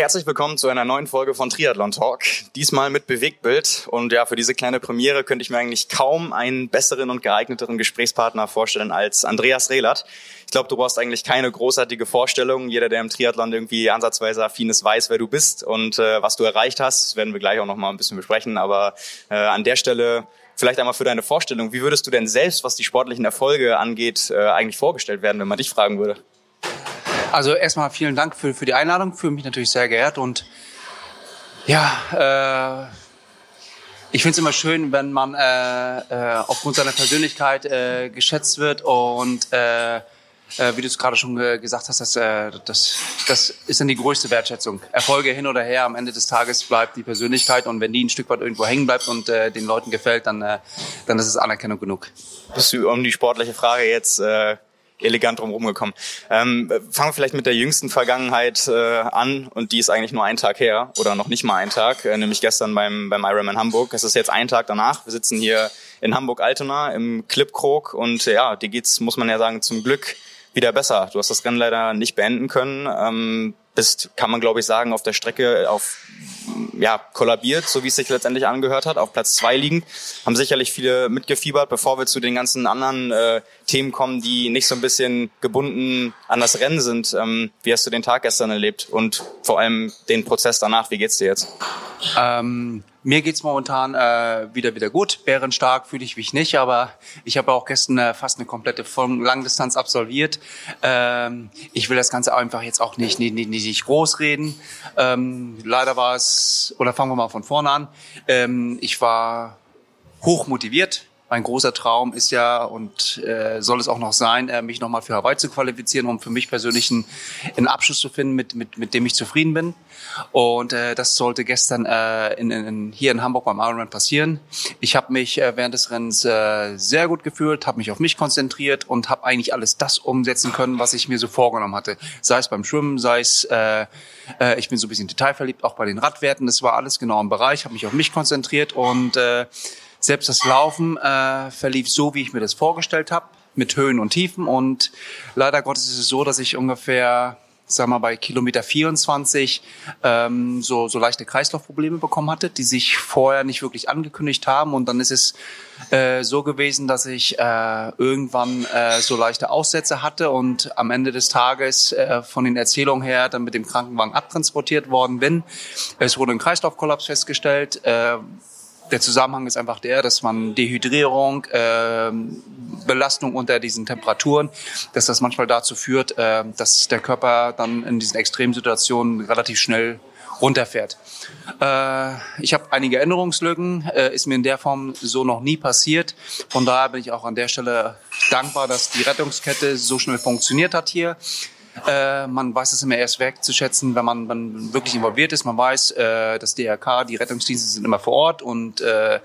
Herzlich willkommen zu einer neuen Folge von Triathlon Talk. Diesmal mit Bewegtbild. Und ja, für diese kleine Premiere könnte ich mir eigentlich kaum einen besseren und geeigneteren Gesprächspartner vorstellen als Andreas Rehlert. Ich glaube, du brauchst eigentlich keine großartige Vorstellung. Jeder, der im Triathlon irgendwie ansatzweise affin ist, weiß, wer du bist und äh, was du erreicht hast. Werden wir gleich auch noch mal ein bisschen besprechen. Aber äh, an der Stelle vielleicht einmal für deine Vorstellung. Wie würdest du denn selbst, was die sportlichen Erfolge angeht, äh, eigentlich vorgestellt werden, wenn man dich fragen würde? Also erstmal vielen Dank für, für die Einladung, fühle mich natürlich sehr geehrt und ja, äh, ich finde es immer schön, wenn man äh, äh, aufgrund seiner Persönlichkeit äh, geschätzt wird und äh, äh, wie du es gerade schon gesagt hast, das, äh, das, das ist dann die größte Wertschätzung. Erfolge hin oder her, am Ende des Tages bleibt die Persönlichkeit und wenn die ein Stück weit irgendwo hängen bleibt und äh, den Leuten gefällt, dann, äh, dann ist es Anerkennung genug. Bist du um die sportliche Frage jetzt äh, elegant drumherum gekommen. Ähm, fangen wir vielleicht mit der jüngsten Vergangenheit äh, an und die ist eigentlich nur ein Tag her oder noch nicht mal ein Tag, äh, nämlich gestern beim, beim Ironman Hamburg. Es ist jetzt ein Tag danach. Wir sitzen hier in Hamburg-Altona im Clipkrog und ja, dir geht's, muss man ja sagen, zum Glück wieder besser. Du hast das Rennen leider nicht beenden können. Ähm, bist, kann man glaube ich sagen, auf der Strecke auf ja, kollabiert, so wie es sich letztendlich angehört hat, auf Platz zwei liegend. Haben sicherlich viele mitgefiebert, bevor wir zu den ganzen anderen äh, Themen kommen, die nicht so ein bisschen gebunden an das Rennen sind. Ähm, wie hast du den Tag gestern erlebt und vor allem den Prozess danach? Wie geht's dir jetzt? Ähm, mir geht's momentan äh, wieder wieder gut. Bärenstark fühle ich mich nicht, aber ich habe auch gestern äh, fast eine komplette Langdistanz absolviert. Ähm, ich will das Ganze einfach jetzt auch nicht nicht, nicht, nicht groß reden. Ähm, leider war es, oder fangen wir mal von vorne an. Ähm, ich war hoch motiviert mein großer Traum ist ja und äh, soll es auch noch sein, äh, mich nochmal für Hawaii zu qualifizieren, um für mich persönlich einen, einen Abschluss zu finden, mit, mit, mit dem ich zufrieden bin. Und äh, das sollte gestern äh, in, in, hier in Hamburg beim Ironman passieren. Ich habe mich äh, während des Rennens äh, sehr gut gefühlt, habe mich auf mich konzentriert und habe eigentlich alles das umsetzen können, was ich mir so vorgenommen hatte. Sei es beim Schwimmen, sei es, äh, äh, ich bin so ein bisschen detailverliebt, auch bei den Radwerten. Das war alles genau im Bereich, habe mich auf mich konzentriert und äh, selbst das Laufen äh, verlief so, wie ich mir das vorgestellt habe, mit Höhen und Tiefen. Und leider Gottes ist es so, dass ich ungefähr sag mal, bei Kilometer 24 ähm, so, so leichte Kreislaufprobleme bekommen hatte, die sich vorher nicht wirklich angekündigt haben. Und dann ist es äh, so gewesen, dass ich äh, irgendwann äh, so leichte Aussätze hatte und am Ende des Tages äh, von den Erzählungen her dann mit dem Krankenwagen abtransportiert worden bin. Es wurde ein Kreislaufkollaps festgestellt. Äh, der Zusammenhang ist einfach der, dass man Dehydrierung, äh, Belastung unter diesen Temperaturen, dass das manchmal dazu führt, äh, dass der Körper dann in diesen Extremsituationen relativ schnell runterfährt. Äh, ich habe einige Erinnerungslücken, äh, ist mir in der Form so noch nie passiert. Von daher bin ich auch an der Stelle dankbar, dass die Rettungskette so schnell funktioniert hat hier. Äh, man weiß es immer erst wertzuschätzen, wenn man, man wirklich involviert ist. Man weiß, äh, das DRK, die Rettungsdienste sind immer vor Ort und äh,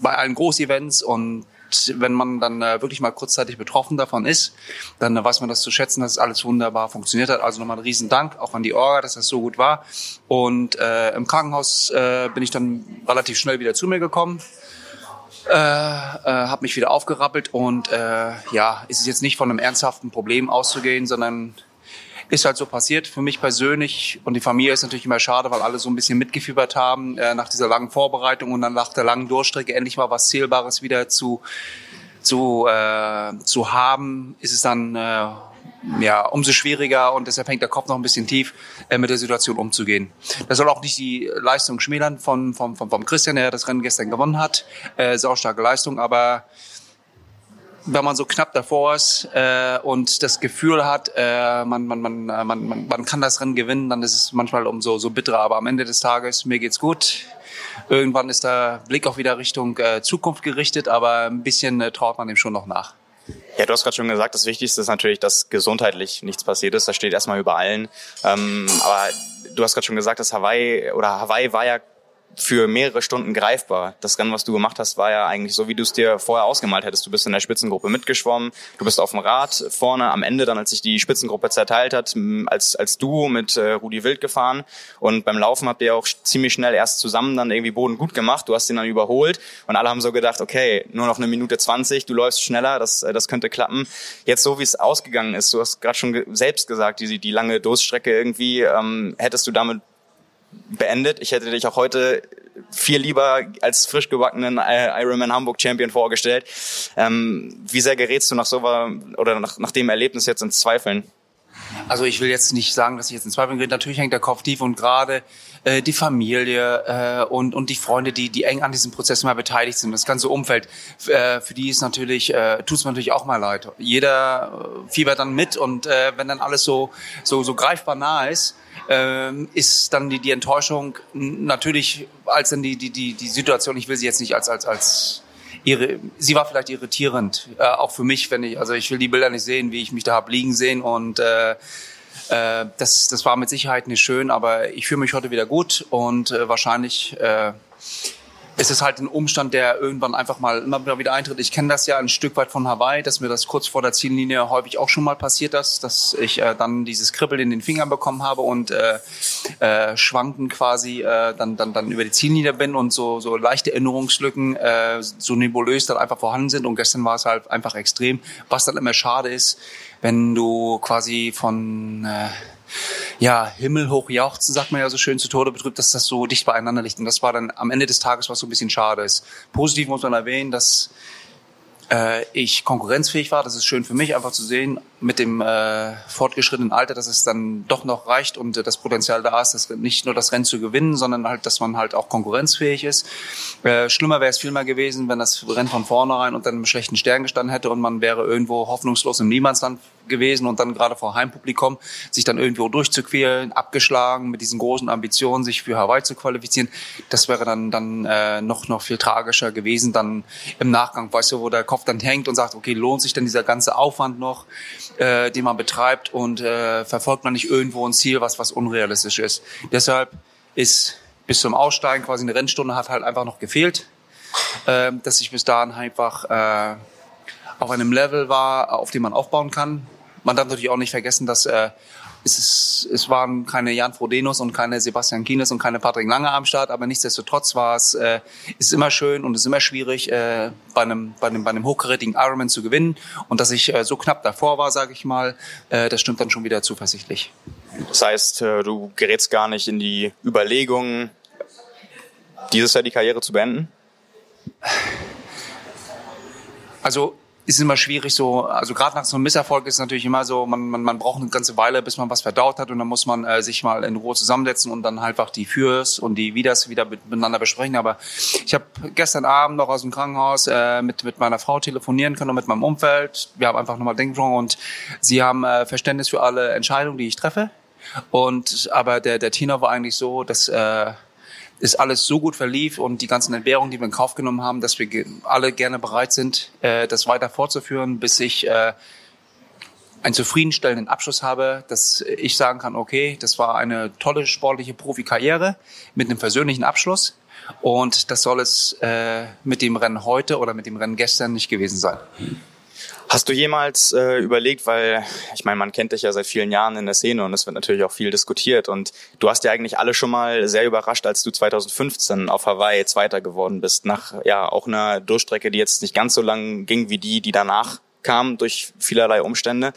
bei allen Großevents und wenn man dann äh, wirklich mal kurzzeitig betroffen davon ist, dann äh, weiß man das zu schätzen, dass es alles wunderbar funktioniert hat. Also nochmal einen riesen Dank auch an die Orga, dass das so gut war. Und äh, im Krankenhaus äh, bin ich dann relativ schnell wieder zu mir gekommen. Äh, äh, habe mich wieder aufgerappelt und äh, ja, ist es jetzt nicht von einem ernsthaften Problem auszugehen, sondern ist halt so passiert. Für mich persönlich und die Familie ist natürlich immer schade, weil alle so ein bisschen mitgefiebert haben äh, nach dieser langen Vorbereitung und dann nach der langen Durchstrecke endlich mal was Zählbares wieder zu zu äh, zu haben, ist es dann äh, ja umso schwieriger und deshalb hängt der Kopf noch ein bisschen tief, äh, mit der Situation umzugehen. Das soll auch nicht die Leistung schmälern von vom, vom, vom Christian, der das Rennen gestern gewonnen hat. Äh, saustarke Leistung, aber wenn man so knapp davor ist äh, und das Gefühl hat, äh, man, man, man, äh, man, man, man kann das Rennen gewinnen, dann ist es manchmal umso so bitter. Aber am Ende des Tages, mir geht's gut. Irgendwann ist der Blick auch wieder Richtung äh, Zukunft gerichtet, aber ein bisschen äh, traut man dem schon noch nach. Ja, du hast gerade schon gesagt, das Wichtigste ist natürlich, dass gesundheitlich nichts passiert ist. Das steht erstmal über allen. Ähm, aber du hast gerade schon gesagt, dass Hawaii oder Hawaii war ja für mehrere Stunden greifbar. Das Rennen, was du gemacht hast, war ja eigentlich so, wie du es dir vorher ausgemalt hättest. Du bist in der Spitzengruppe mitgeschwommen, du bist auf dem Rad vorne am Ende, dann als sich die Spitzengruppe zerteilt hat, als, als Duo mit äh, Rudi Wild gefahren. Und beim Laufen habt ihr auch ziemlich schnell erst zusammen dann irgendwie Boden gut gemacht. Du hast ihn dann überholt und alle haben so gedacht, okay, nur noch eine Minute zwanzig, du läufst schneller, das, äh, das könnte klappen. Jetzt so, wie es ausgegangen ist, du hast gerade schon selbst gesagt, die, die lange Durststrecke irgendwie, ähm, hättest du damit beendet. Ich hätte dich auch heute viel lieber als frisch gebackenen äh, Ironman Hamburg Champion vorgestellt. Ähm, wie sehr gerätst du nach so oder nach, nach dem Erlebnis jetzt ins Zweifeln? Also ich will jetzt nicht sagen, dass ich jetzt in Zweifeln gerät. Natürlich hängt der Kopf tief und gerade äh, die Familie äh, und, und die Freunde, die, die eng an diesem Prozess mal beteiligt sind, das ganze Umfeld, äh, für die ist natürlich, äh, tut es natürlich auch mal leid. Jeder äh, fiebert dann mit und äh, wenn dann alles so, so, so greifbar nah ist, äh, ist dann die, die Enttäuschung natürlich als dann die, die, die, die Situation, ich will sie jetzt nicht als, als, als ihre, sie war vielleicht irritierend, äh, auch für mich, wenn ich, also ich will die Bilder nicht sehen, wie ich mich da hab liegen sehen und äh, äh, das, das war mit Sicherheit nicht schön, aber ich fühle mich heute wieder gut und äh, wahrscheinlich äh, es ist halt ein Umstand, der irgendwann einfach mal immer wieder eintritt. Ich kenne das ja ein Stück weit von Hawaii, dass mir das kurz vor der Ziellinie häufig auch schon mal passiert ist, dass ich äh, dann dieses Kribbeln in den Fingern bekommen habe und äh, äh, schwanken quasi äh, dann, dann, dann über die Ziellinie bin und so, so leichte Erinnerungslücken äh, so nebulös dann einfach vorhanden sind. Und gestern war es halt einfach extrem, was dann immer schade ist, wenn du quasi von... Äh, ja, himmelhoch jauchzen, sagt man ja so schön, zu Tode betrübt, dass das so dicht beieinander liegt. Und das war dann am Ende des Tages, was so ein bisschen schade ist. Positiv muss man erwähnen, dass äh, ich konkurrenzfähig war. Das ist schön für mich, einfach zu sehen, mit dem äh, fortgeschrittenen Alter, dass es dann doch noch reicht und äh, das Potenzial da ist, das, nicht nur das Rennen zu gewinnen, sondern halt, dass man halt auch konkurrenzfähig ist. Äh, schlimmer wäre es vielmehr gewesen, wenn das Rennen von vornherein unter einem schlechten Stern gestanden hätte und man wäre irgendwo hoffnungslos im Niemandsland gewesen und dann gerade vor Heimpublikum sich dann irgendwo durchzuquälen, abgeschlagen mit diesen großen Ambitionen, sich für Hawaii zu qualifizieren, das wäre dann dann äh, noch noch viel tragischer gewesen. Dann im Nachgang, weißt du, wo der Kopf dann hängt und sagt, okay, lohnt sich denn dieser ganze Aufwand noch? äh, den man betreibt und äh, verfolgt man nicht irgendwo ein Ziel, was was unrealistisch ist. Deshalb ist bis zum Aussteigen quasi eine Rennstunde hat halt einfach noch gefehlt, äh, dass ich bis dahin einfach äh, auf einem Level war, auf dem man aufbauen kann. Man darf natürlich auch nicht vergessen, dass äh, es, ist, es waren keine Jan Frodenus und keine Sebastian Kienes und keine Patrick Lange am Start, aber nichtsdestotrotz war es äh, ist immer schön und es ist immer schwierig äh, bei einem bei einem bei einem hochkarätigen Ironman zu gewinnen und dass ich äh, so knapp davor war, sage ich mal, äh, das stimmt dann schon wieder zuversichtlich. Das heißt, äh, du gerätst gar nicht in die Überlegung, dieses Jahr die Karriere zu beenden? Also ist immer schwierig so, also gerade nach so einem Misserfolg ist natürlich immer so, man, man, man braucht eine ganze Weile, bis man was verdaut hat und dann muss man äh, sich mal in Ruhe zusammensetzen und dann einfach die Fürs und die Widers wieder miteinander besprechen. Aber ich habe gestern Abend noch aus dem Krankenhaus äh, mit, mit meiner Frau telefonieren können und mit meinem Umfeld. Wir haben einfach nochmal denken und sie haben äh, Verständnis für alle Entscheidungen, die ich treffe. Und aber der, der Tenor war eigentlich so, dass äh, ist alles so gut verlief und die ganzen Entbehrungen, die wir in Kauf genommen haben, dass wir alle gerne bereit sind, äh, das weiter fortzuführen, bis ich äh, einen zufriedenstellenden Abschluss habe, dass ich sagen kann, okay, das war eine tolle sportliche Profikarriere mit einem persönlichen Abschluss und das soll es äh, mit dem Rennen heute oder mit dem Rennen gestern nicht gewesen sein. Hast du jemals äh, überlegt, weil ich meine, man kennt dich ja seit vielen Jahren in der Szene und es wird natürlich auch viel diskutiert und du hast ja eigentlich alle schon mal sehr überrascht, als du 2015 auf Hawaii Zweiter geworden bist, nach ja auch einer Durchstrecke, die jetzt nicht ganz so lang ging wie die, die danach kam durch vielerlei Umstände.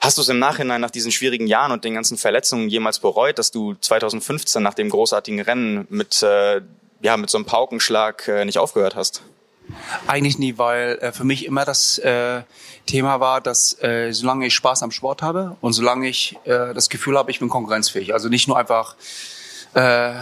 Hast du es im Nachhinein nach diesen schwierigen Jahren und den ganzen Verletzungen jemals bereut, dass du 2015 nach dem großartigen Rennen mit äh, ja mit so einem Paukenschlag äh, nicht aufgehört hast? Eigentlich nie, weil äh, für mich immer das äh, Thema war, dass äh, solange ich Spaß am Sport habe und solange ich äh, das Gefühl habe, ich bin konkurrenzfähig, also nicht nur einfach äh,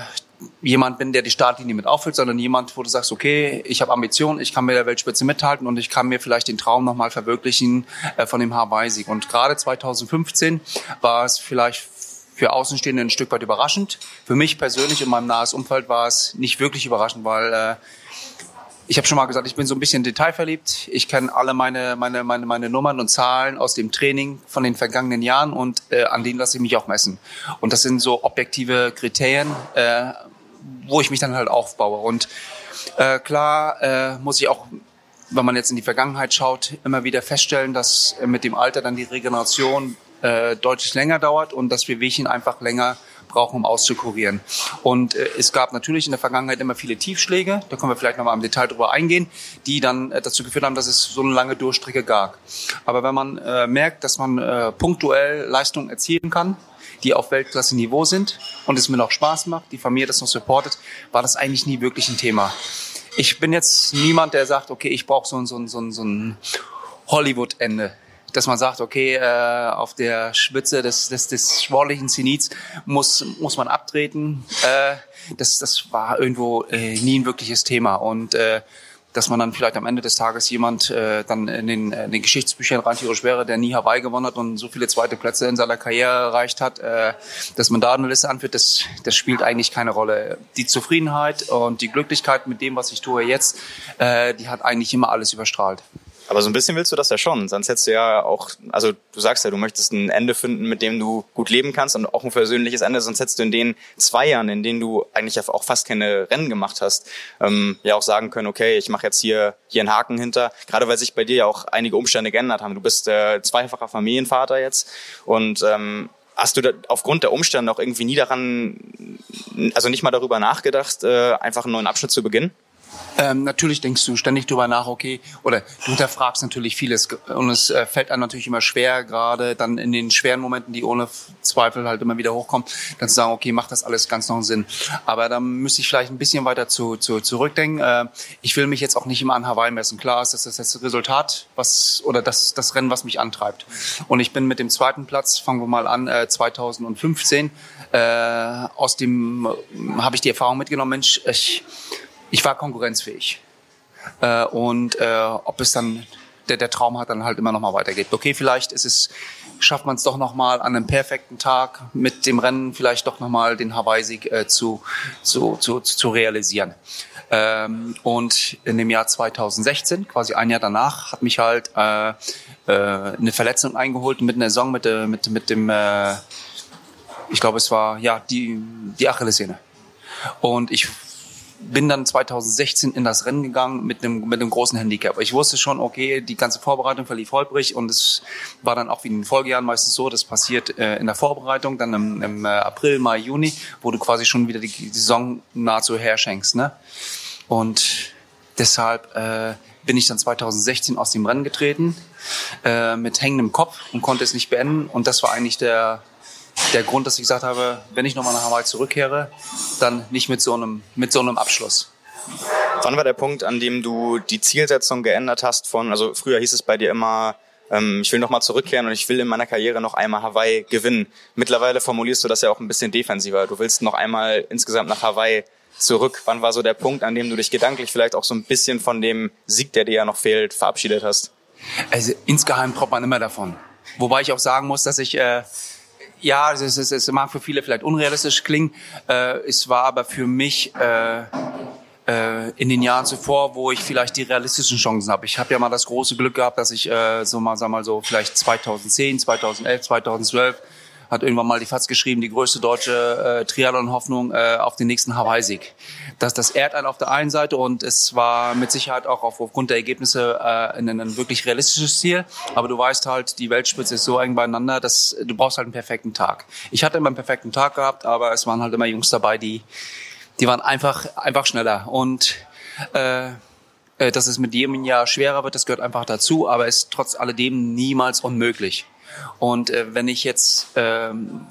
jemand bin, der die Startlinie mit auffüllt, sondern jemand, wo du sagst, okay, ich habe Ambitionen, ich kann mit der Weltspitze mithalten und ich kann mir vielleicht den Traum nochmal verwirklichen äh, von dem Hawaii-Sieg. Und gerade 2015 war es vielleicht für Außenstehende ein Stück weit überraschend. Für mich persönlich in meinem nahes Umfeld war es nicht wirklich überraschend, weil äh, ich habe schon mal gesagt, ich bin so ein bisschen detailverliebt. Ich kenne alle meine, meine, meine, meine Nummern und Zahlen aus dem Training von den vergangenen Jahren und äh, an denen lasse ich mich auch messen. Und das sind so objektive Kriterien, äh, wo ich mich dann halt aufbaue. Und äh, klar äh, muss ich auch, wenn man jetzt in die Vergangenheit schaut, immer wieder feststellen, dass äh, mit dem Alter dann die Regeneration äh, deutlich länger dauert und dass wir Wehchen einfach länger brauchen, um auszukurieren. Und äh, es gab natürlich in der Vergangenheit immer viele Tiefschläge, da können wir vielleicht nochmal im Detail drüber eingehen, die dann äh, dazu geführt haben, dass es so eine lange Durchstrecke gab. Aber wenn man äh, merkt, dass man äh, punktuell Leistung erzielen kann, die auf Weltklasse-Niveau sind und es mir noch Spaß macht, die Familie das noch supportet, war das eigentlich nie wirklich ein Thema. Ich bin jetzt niemand, der sagt, okay, ich brauche so ein, so ein, so ein, so ein Hollywood-Ende dass man sagt, okay, äh, auf der Spitze des, des, des sportlichen Zenits muss, muss man abtreten. Äh, das, das war irgendwo äh, nie ein wirkliches Thema. Und äh, dass man dann vielleicht am Ende des Tages jemand äh, dann in den, in den Geschichtsbüchern rein theoretisch wäre, der nie Hawaii gewonnen hat und so viele zweite Plätze in seiner Karriere erreicht hat, äh, dass man da eine Liste anführt, das, das spielt eigentlich keine Rolle. Die Zufriedenheit und die Glücklichkeit mit dem, was ich tue jetzt, äh, die hat eigentlich immer alles überstrahlt. Aber so ein bisschen willst du das ja schon. Sonst hättest du ja auch, also du sagst ja, du möchtest ein Ende finden, mit dem du gut leben kannst und auch ein persönliches Ende. Sonst hättest du in den zwei Jahren, in denen du eigentlich auch fast keine Rennen gemacht hast, ähm, ja auch sagen können, okay, ich mache jetzt hier hier einen Haken hinter. Gerade weil sich bei dir ja auch einige Umstände geändert haben. Du bist äh, zweifacher Familienvater jetzt und ähm, Hast du da aufgrund der Umstände auch irgendwie nie daran, also nicht mal darüber nachgedacht, äh, einfach einen neuen Abschnitt zu beginnen? Ähm, natürlich denkst du ständig drüber nach, okay, oder du hinterfragst natürlich vieles und es äh, fällt einem natürlich immer schwer, gerade dann in den schweren Momenten, die ohne Zweifel halt immer wieder hochkommen, dann zu sagen, okay, macht das alles ganz noch Sinn. Aber da müsste ich vielleicht ein bisschen weiter zu, zu, zurückdenken. Äh, ich will mich jetzt auch nicht immer an Hawaii messen. Klar ist das das Resultat, was oder das, das Rennen, was mich antreibt. Und ich bin mit dem zweiten Platz, fangen wir mal an, äh, 2015, äh, aus dem äh, habe ich die Erfahrung mitgenommen, Mensch, ich ich war konkurrenzfähig. Äh, und äh, ob es dann der, der Traum hat, dann halt immer noch mal weitergeht. Okay, vielleicht ist es, schafft man es doch noch mal an einem perfekten Tag mit dem Rennen vielleicht doch noch mal den Hawaii-Sieg äh, zu, zu, zu, zu realisieren. Ähm, und in dem Jahr 2016, quasi ein Jahr danach, hat mich halt äh, äh, eine Verletzung eingeholt mit einer Saison mit, äh, mit, mit dem, äh, ich glaube es war ja die, die Achillessehne. Und ich bin dann 2016 in das Rennen gegangen mit einem, mit einem großen Handicap. Ich wusste schon, okay, die ganze Vorbereitung verlief holprig und es war dann auch wie in den Folgejahren meistens so, das passiert äh, in der Vorbereitung, dann im, im äh, April, Mai, Juni, wo du quasi schon wieder die, Saison nahezu herschenkst. Ne? Und deshalb äh, bin ich dann 2016 aus dem Rennen getreten äh, mit hängendem Kopf und konnte es nicht beenden. Und das war eigentlich der der Grund, dass ich gesagt habe, wenn ich nochmal nach Hawaii zurückkehre, dann nicht mit so einem, mit so einem Abschluss. Wann war der Punkt, an dem du die Zielsetzung geändert hast von, also früher hieß es bei dir immer, ähm, ich will nochmal zurückkehren und ich will in meiner Karriere noch einmal Hawaii gewinnen. Mittlerweile formulierst du das ja auch ein bisschen defensiver. Du willst noch einmal insgesamt nach Hawaii zurück. Wann war so der Punkt, an dem du dich gedanklich vielleicht auch so ein bisschen von dem Sieg, der dir ja noch fehlt, verabschiedet hast? Also insgeheim tropft man immer davon. Wobei ich auch sagen muss, dass ich äh, ja, es, ist, es mag für viele vielleicht unrealistisch klingen. Äh, es war aber für mich äh, äh, in den Jahren zuvor, wo ich vielleicht die realistischen Chancen habe. Ich habe ja mal das große Glück gehabt, dass ich äh, so mal, sag mal so vielleicht 2010, 2011, 2012 hat irgendwann mal die FAZ geschrieben, die größte deutsche äh, Triathlon-Hoffnung äh, auf den nächsten Hawaii-Sieg. Das, das ehrt einen auf der einen Seite und es war mit Sicherheit auch aufgrund der Ergebnisse äh, ein, ein wirklich realistisches Ziel. Aber du weißt halt, die Weltspitze ist so eng beieinander, dass du brauchst halt einen perfekten Tag. Ich hatte immer einen perfekten Tag gehabt, aber es waren halt immer Jungs dabei, die, die waren einfach, einfach schneller. Und äh, äh dass es mit jedem Jahr schwerer wird, das gehört einfach dazu, aber ist trotz alledem niemals unmöglich. Und äh, wenn ich jetzt, ähm,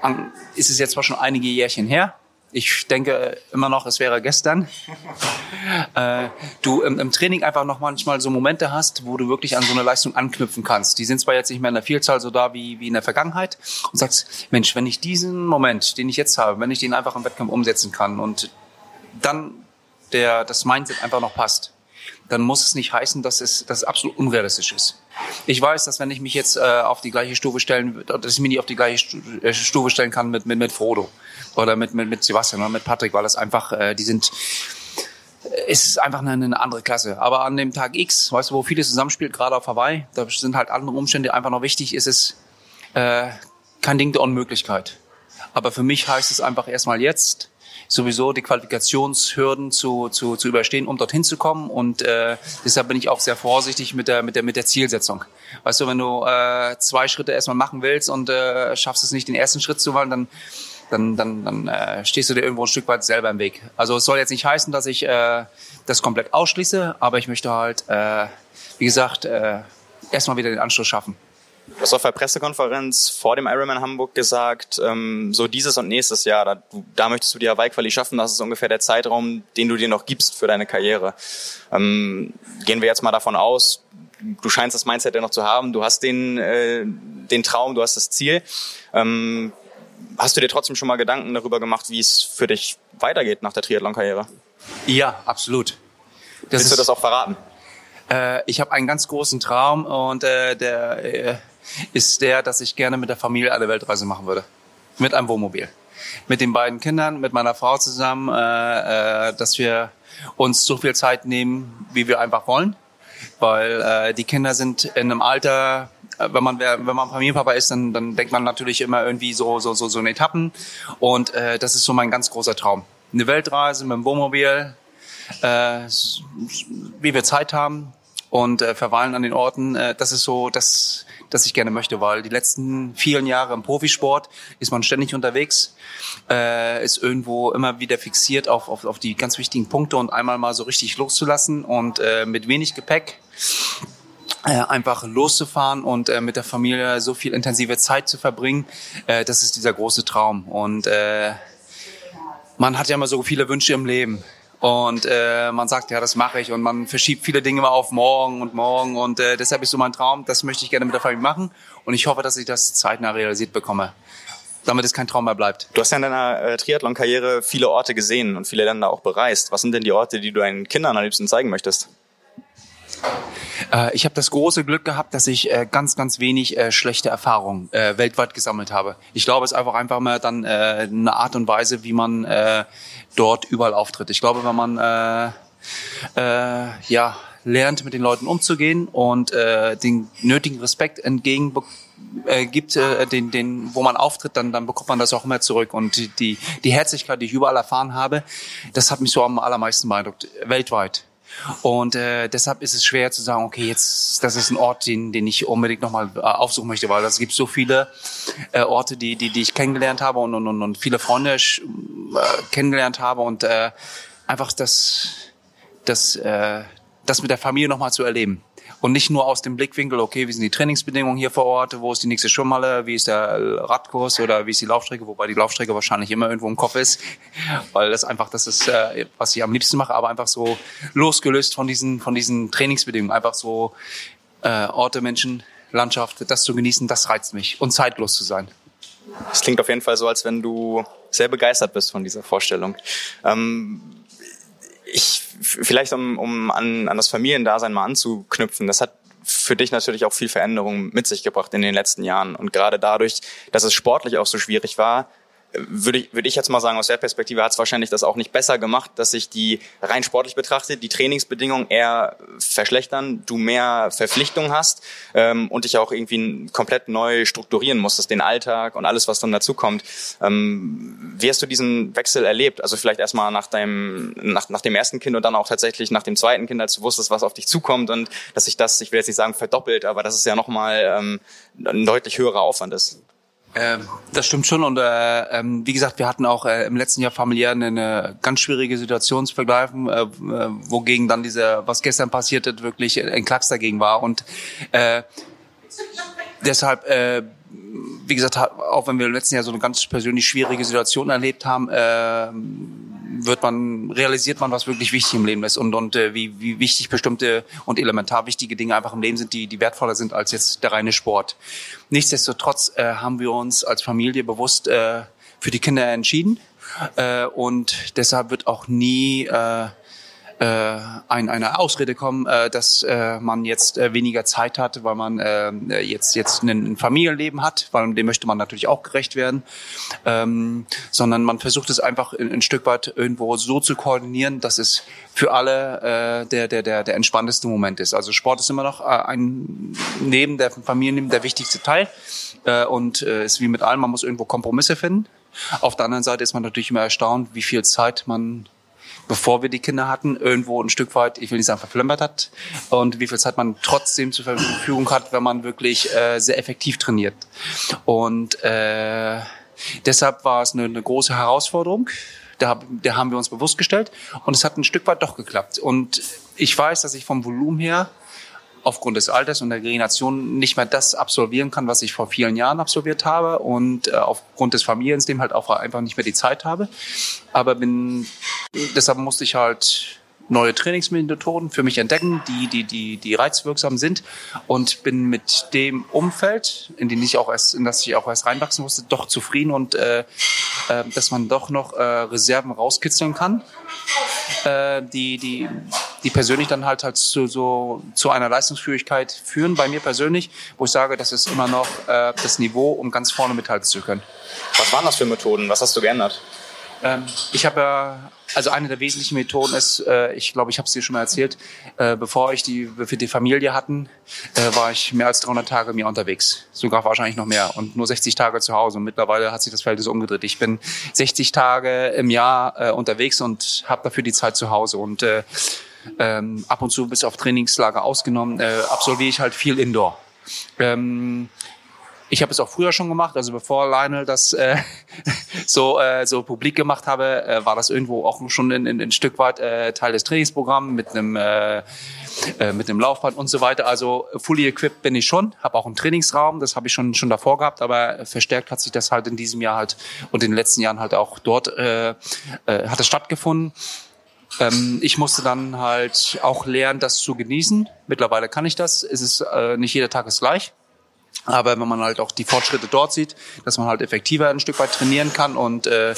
an, ist es jetzt zwar schon einige Jährchen her, ich denke immer noch, es wäre gestern. äh, du im, im, Training einfach noch manchmal so Momente hast, wo du wirklich an so eine Leistung anknüpfen kannst. Die sind zwar jetzt nicht mehr in der Vielzahl so da wie, wie in der Vergangenheit und sagst, Mensch, wenn ich diesen Moment, den ich jetzt habe, wenn ich den einfach im Wettkampf umsetzen kann und dann der, das Mindset einfach noch passt, dann muss es nicht heißen, dass es, dass es absolut unrealistisch ist. Ich weiß, dass wenn ich mich jetzt äh, auf die gleiche Stufe stellen, dass ich mich nicht auf die gleiche äh, Stufe stellen kann mit, mit, mit Frodo oder mit, mit, mit Sebastian oder mit Patrick, weil das einfach, äh, die sind, äh, es ist einfach eine, eine andere Klasse. Aber an dem Tag X, weißt du, wo vieles zusammenspielt, gerade auf Hawaii, da sind halt andere Umstände einfach noch wichtig, ist es äh, kein Ding der Unmöglichkeit. Aber für mich heißt es einfach erstmal jetzt sowieso die Qualifikationshürden zu, zu, zu überstehen, um dorthin zu kommen. Und äh, deshalb bin ich auch sehr vorsichtig mit der, mit der, mit der Zielsetzung. Weißt du, wenn du äh, zwei Schritte erstmal machen willst und äh, schaffst es nicht, den ersten Schritt zu wollen, dann dann, dann, dann äh, stehst du dir irgendwo ein Stück weit selber im Weg. Also es soll jetzt nicht heißen, dass ich äh, das komplett ausschließe, aber ich möchte halt, äh, wie gesagt, äh, erstmal wieder den Anschluss schaffen. Du hast auf der Pressekonferenz vor dem Ironman Hamburg gesagt, ähm, so dieses und nächstes Jahr, da, da möchtest du die Hawaii-Quali schaffen, das ist ungefähr der Zeitraum, den du dir noch gibst für deine Karriere. Ähm, gehen wir jetzt mal davon aus, du scheinst das Mindset ja noch zu haben, du hast den, äh, den Traum, du hast das Ziel. Ähm, hast du dir trotzdem schon mal Gedanken darüber gemacht, wie es für dich weitergeht nach der Triathlon-Karriere? Ja, absolut. Das Willst du das auch verraten? Äh, ich habe einen ganz großen Traum und äh, der äh, ist der, dass ich gerne mit der Familie eine Weltreise machen würde. Mit einem Wohnmobil. Mit den beiden Kindern, mit meiner Frau zusammen, äh, äh, dass wir uns so viel Zeit nehmen, wie wir einfach wollen. Weil äh, die Kinder sind in einem Alter, äh, wenn man wenn man Familienpapa ist, dann, dann denkt man natürlich immer irgendwie so so so so in Etappen und äh, das ist so mein ganz großer Traum. Eine Weltreise mit dem Wohnmobil, äh, wie wir Zeit haben und äh, verweilen an den Orten. Äh, das ist so das das ich gerne möchte, weil die letzten vielen Jahre im Profisport ist man ständig unterwegs, äh, ist irgendwo immer wieder fixiert auf, auf, auf die ganz wichtigen Punkte und einmal mal so richtig loszulassen und äh, mit wenig Gepäck äh, einfach loszufahren und äh, mit der Familie so viel intensive Zeit zu verbringen, äh, das ist dieser große Traum. Und äh, man hat ja immer so viele Wünsche im Leben. Und äh, man sagt, ja, das mache ich. Und man verschiebt viele Dinge mal auf morgen und morgen. Und äh, deshalb ist so mein Traum, das möchte ich gerne mit der Familie machen. Und ich hoffe, dass ich das zeitnah realisiert bekomme damit es kein Traum mehr bleibt. Du hast ja in deiner äh, Triathlon-Karriere viele Orte gesehen und viele Länder auch bereist. Was sind denn die Orte, die du deinen Kindern am liebsten zeigen möchtest? Äh, ich habe das große Glück gehabt, dass ich äh, ganz, ganz wenig äh, schlechte Erfahrungen weltweit gesammelt habe. Ich glaube, es ist einfach einfach mal dann eine Art und Weise, wie man dort überall auftritt. Ich glaube, wenn man äh, ja lernt, mit den Leuten umzugehen und den nötigen Respekt entgegen äh, äh, den, den, wo man auftritt, dann, dann bekommt man das auch immer zurück. Und die, die Herzlichkeit, die ich überall erfahren habe, das hat mich so am allermeisten beeindruckt, weltweit. Und äh, deshalb ist es schwer zu sagen, okay, jetzt das ist ein Ort, den, den ich unbedingt nochmal äh, aufsuchen möchte, weil es gibt so viele äh, Orte, die, die, die ich kennengelernt habe und, und, und viele Freunde äh, kennengelernt habe und äh, einfach das, das, äh, das mit der Familie nochmal zu erleben und nicht nur aus dem Blickwinkel, okay, wie sind die Trainingsbedingungen hier vor Ort, wo ist die nächste Schwimmhalle, wie ist der Radkurs? Oder wie ist die Laufstrecke, wobei die Laufstrecke wahrscheinlich immer irgendwo im Kopf ist, weil das einfach das ist, äh, was ich am liebsten mache, aber einfach so losgelöst von diesen von diesen Trainingsbedingungen, einfach so äh, Orte, Menschen, Landschaft, das zu genießen, das reizt mich. Und zeitlos zu sein. Es klingt auf jeden Fall so, als wenn du sehr begeistert bist von dieser Vorstellung. Ähm, ich vielleicht um, um an, an das Familiendasein mal anzuknüpfen, das hat für dich natürlich auch viel Veränderung mit sich gebracht in den letzten Jahren. Und gerade dadurch, dass es sportlich auch so schwierig war, würde ich, würde ich jetzt mal sagen, aus der Perspektive hat es wahrscheinlich das auch nicht besser gemacht, dass sich die rein sportlich betrachtet, die Trainingsbedingungen eher verschlechtern, du mehr Verpflichtungen hast ähm, und dich auch irgendwie komplett neu strukturieren musstest, den Alltag und alles, was dann dazu kommt. Ähm, wie hast du diesen Wechsel erlebt? Also vielleicht erstmal nach deinem, nach, nach dem ersten Kind und dann auch tatsächlich nach dem zweiten Kind, als du wusstest, was auf dich zukommt und dass sich das, ich will jetzt nicht sagen verdoppelt, aber dass es ja nochmal ähm, ein deutlich höherer Aufwand ist. Ähm, das stimmt schon und äh, ähm, wie gesagt, wir hatten auch äh, im letzten Jahr familiär eine ganz schwierige Situation zu vergleichen, äh, äh wogegen dann diese, was gestern passiert ist, wirklich ein Klacks dagegen war und äh, deshalb, äh, wie gesagt, auch wenn wir im letzten Jahr so eine ganz persönlich schwierige Situation erlebt haben, äh, wird man, realisiert man, was wirklich wichtig im Leben ist und, und äh, wie, wie wichtig bestimmte und elementar wichtige Dinge einfach im Leben sind, die, die wertvoller sind als jetzt der reine Sport. Nichtsdestotrotz äh, haben wir uns als Familie bewusst äh, für die Kinder entschieden äh, und deshalb wird auch nie äh, äh, ein, eine Ausrede kommen, äh, dass äh, man jetzt äh, weniger Zeit hat, weil man äh, jetzt jetzt ein Familienleben hat, weil dem möchte man natürlich auch gerecht werden, ähm, sondern man versucht es einfach ein, ein Stück weit irgendwo so zu koordinieren, dass es für alle äh, der der der der entspannteste Moment ist. Also Sport ist immer noch äh, ein neben der Familienleben der wichtigste Teil äh, und äh, ist wie mit allem, man muss irgendwo Kompromisse finden. Auf der anderen Seite ist man natürlich immer erstaunt, wie viel Zeit man bevor wir die Kinder hatten, irgendwo ein Stück weit, ich will nicht sagen verflimmert hat und wie viel Zeit man trotzdem zur Verfügung hat, wenn man wirklich äh, sehr effektiv trainiert. Und äh, deshalb war es eine, eine große Herausforderung. Da, da haben wir uns bewusst gestellt und es hat ein Stück weit doch geklappt. Und ich weiß, dass ich vom Volumen her aufgrund des Alters und der Regeneration nicht mehr das absolvieren kann, was ich vor vielen Jahren absolviert habe und äh, aufgrund des Familiensystems halt auch einfach nicht mehr die Zeit habe. Aber bin, deshalb musste ich halt neue Trainingsmethoden für mich entdecken, die, die, die, die reizwirksam sind und bin mit dem Umfeld, in den ich auch erst, in das ich auch erst reinwachsen musste, doch zufrieden und äh, äh, dass man doch noch äh, Reserven rauskitzeln kann, äh, die, die, die persönlich dann halt halt zu, so, zu einer Leistungsfähigkeit führen, bei mir persönlich, wo ich sage, das ist immer noch äh, das Niveau, um ganz vorne mithalten zu können. Was waren das für Methoden? Was hast du geändert? Ähm, ich habe ja, also eine der wesentlichen Methoden ist, äh, ich glaube, ich habe es dir schon mal erzählt, äh, bevor ich die für die Familie hatten, äh, war ich mehr als 300 Tage mir unterwegs, sogar wahrscheinlich noch mehr und nur 60 Tage zu Hause. Und mittlerweile hat sich das Verhältnis umgedreht. Ich bin 60 Tage im Jahr äh, unterwegs und habe dafür die Zeit zu Hause und äh, ähm, ab und zu bis auf Trainingslager ausgenommen, äh, absolviere ich halt viel Indoor. Ähm, ich habe es auch früher schon gemacht, also bevor Lionel das äh, so äh, so publik gemacht habe, äh, war das irgendwo auch schon in, in, ein Stück weit äh, Teil des Trainingsprogramms mit einem äh, äh, mit einem Laufband und so weiter. Also fully equipped bin ich schon, habe auch einen Trainingsraum, das habe ich schon schon davor gehabt, aber verstärkt hat sich das halt in diesem Jahr halt und in den letzten Jahren halt auch dort äh, äh, hat es stattgefunden. Ähm, ich musste dann halt auch lernen, das zu genießen. Mittlerweile kann ich das. Es ist äh, nicht jeder Tag ist gleich. Aber wenn man halt auch die Fortschritte dort sieht, dass man halt effektiver ein Stück weit trainieren kann und äh,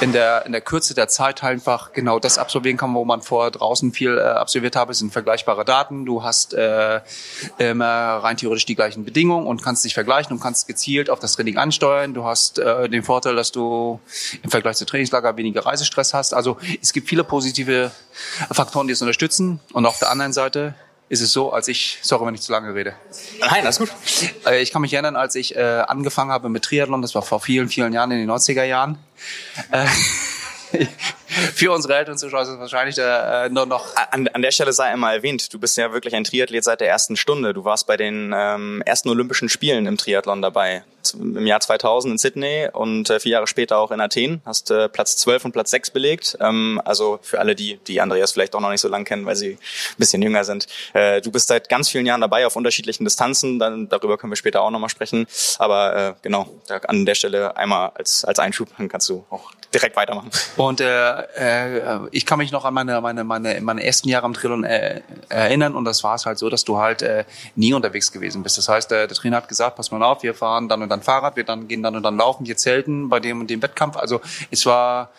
in der in der Kürze der Zeit halt einfach genau das absolvieren kann, wo man vorher draußen viel äh, absolviert habe, sind vergleichbare Daten. Du hast äh, immer rein theoretisch die gleichen Bedingungen und kannst dich vergleichen und kannst gezielt auf das Training ansteuern. Du hast äh, den Vorteil, dass du im Vergleich zu Trainingslager weniger Reisestress hast. Also es gibt viele positive Faktoren, die es unterstützen. Und auf der anderen Seite ist es so, als ich, sorry, wenn ich zu lange rede. Nein, alles gut. Äh, ich kann mich erinnern, als ich äh, angefangen habe mit Triathlon, das war vor vielen, vielen Jahren in den 90er Jahren. Äh, für unsere Eltern Zuschauer ist es wahrscheinlich äh, nur noch. An, an der Stelle sei einmal erwähnt, du bist ja wirklich ein Triathlet seit der ersten Stunde. Du warst bei den ähm, ersten Olympischen Spielen im Triathlon dabei. Im Jahr 2000 in Sydney und äh, vier Jahre später auch in Athen. Hast äh, Platz 12 und Platz 6 belegt. Ähm, also für alle, die, die Andreas vielleicht auch noch nicht so lang kennen, weil sie ein bisschen jünger sind. Äh, du bist seit ganz vielen Jahren dabei auf unterschiedlichen Distanzen. Dann, darüber können wir später auch nochmal sprechen. Aber äh, genau, da, an der Stelle einmal als, als Einschub, dann kannst du auch direkt weitermachen. Und äh, äh, ich kann mich noch an meine meine meine meine ersten Jahre am Triathlon äh, erinnern und das war es halt so, dass du halt äh, nie unterwegs gewesen bist. Das heißt, äh, der Trainer hat gesagt, pass mal auf, wir fahren dann und dann Fahrrad, wir dann gehen dann und dann laufen, wir zelten bei dem und dem Wettkampf. Also es war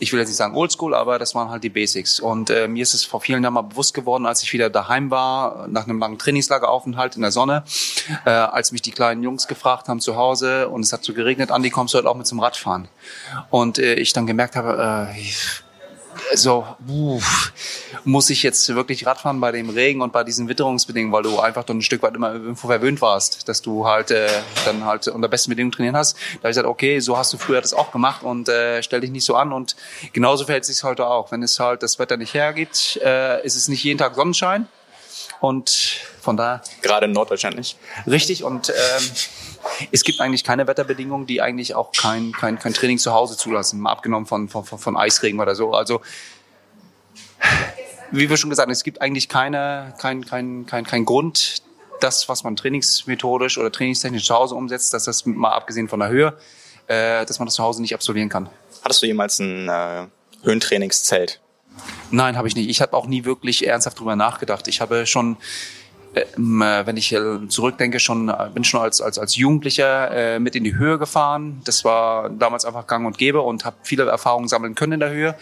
ich will jetzt nicht sagen Oldschool, aber das waren halt die Basics. Und äh, mir ist es vor vielen Jahren mal bewusst geworden, als ich wieder daheim war, nach einem langen Trainingslageraufenthalt in der Sonne, äh, als mich die kleinen Jungs gefragt haben zu Hause und es hat so geregnet, Andi, kommst du heute auch mit zum Radfahren? Und äh, ich dann gemerkt habe, äh, so, uff, muss ich jetzt wirklich Radfahren bei dem Regen und bei diesen Witterungsbedingungen, weil du einfach dann ein Stück weit immer irgendwo verwöhnt warst, dass du halt äh, dann halt unter besten Bedingungen trainieren hast. Da habe ich gesagt, okay, so hast du früher das auch gemacht und äh, stell dich nicht so an. Und genauso verhält es sich heute auch. Wenn es halt das Wetter nicht hergibt, äh, ist es nicht jeden Tag Sonnenschein. Und von da. Gerade in Norddeutschland nicht. Richtig. Und ähm, es gibt eigentlich keine Wetterbedingungen, die eigentlich auch kein, kein, kein Training zu Hause zulassen, mal abgenommen von, von, von Eisregen oder so. Also wie wir schon gesagt haben, es gibt eigentlich keine, kein, kein, kein, kein Grund, das, was man trainingsmethodisch oder trainingstechnisch zu Hause umsetzt, dass das mal abgesehen von der Höhe, äh, dass man das zu Hause nicht absolvieren kann. Hattest du jemals ein äh, Höhentrainingszelt? Nein, habe ich nicht. Ich habe auch nie wirklich ernsthaft drüber nachgedacht. Ich habe schon wenn ich zurückdenke, schon äh, bin schon als als als Jugendlicher äh, mit in die Höhe gefahren. Das war damals einfach Gang und Gäbe und habe viele Erfahrungen sammeln können in der Höhe.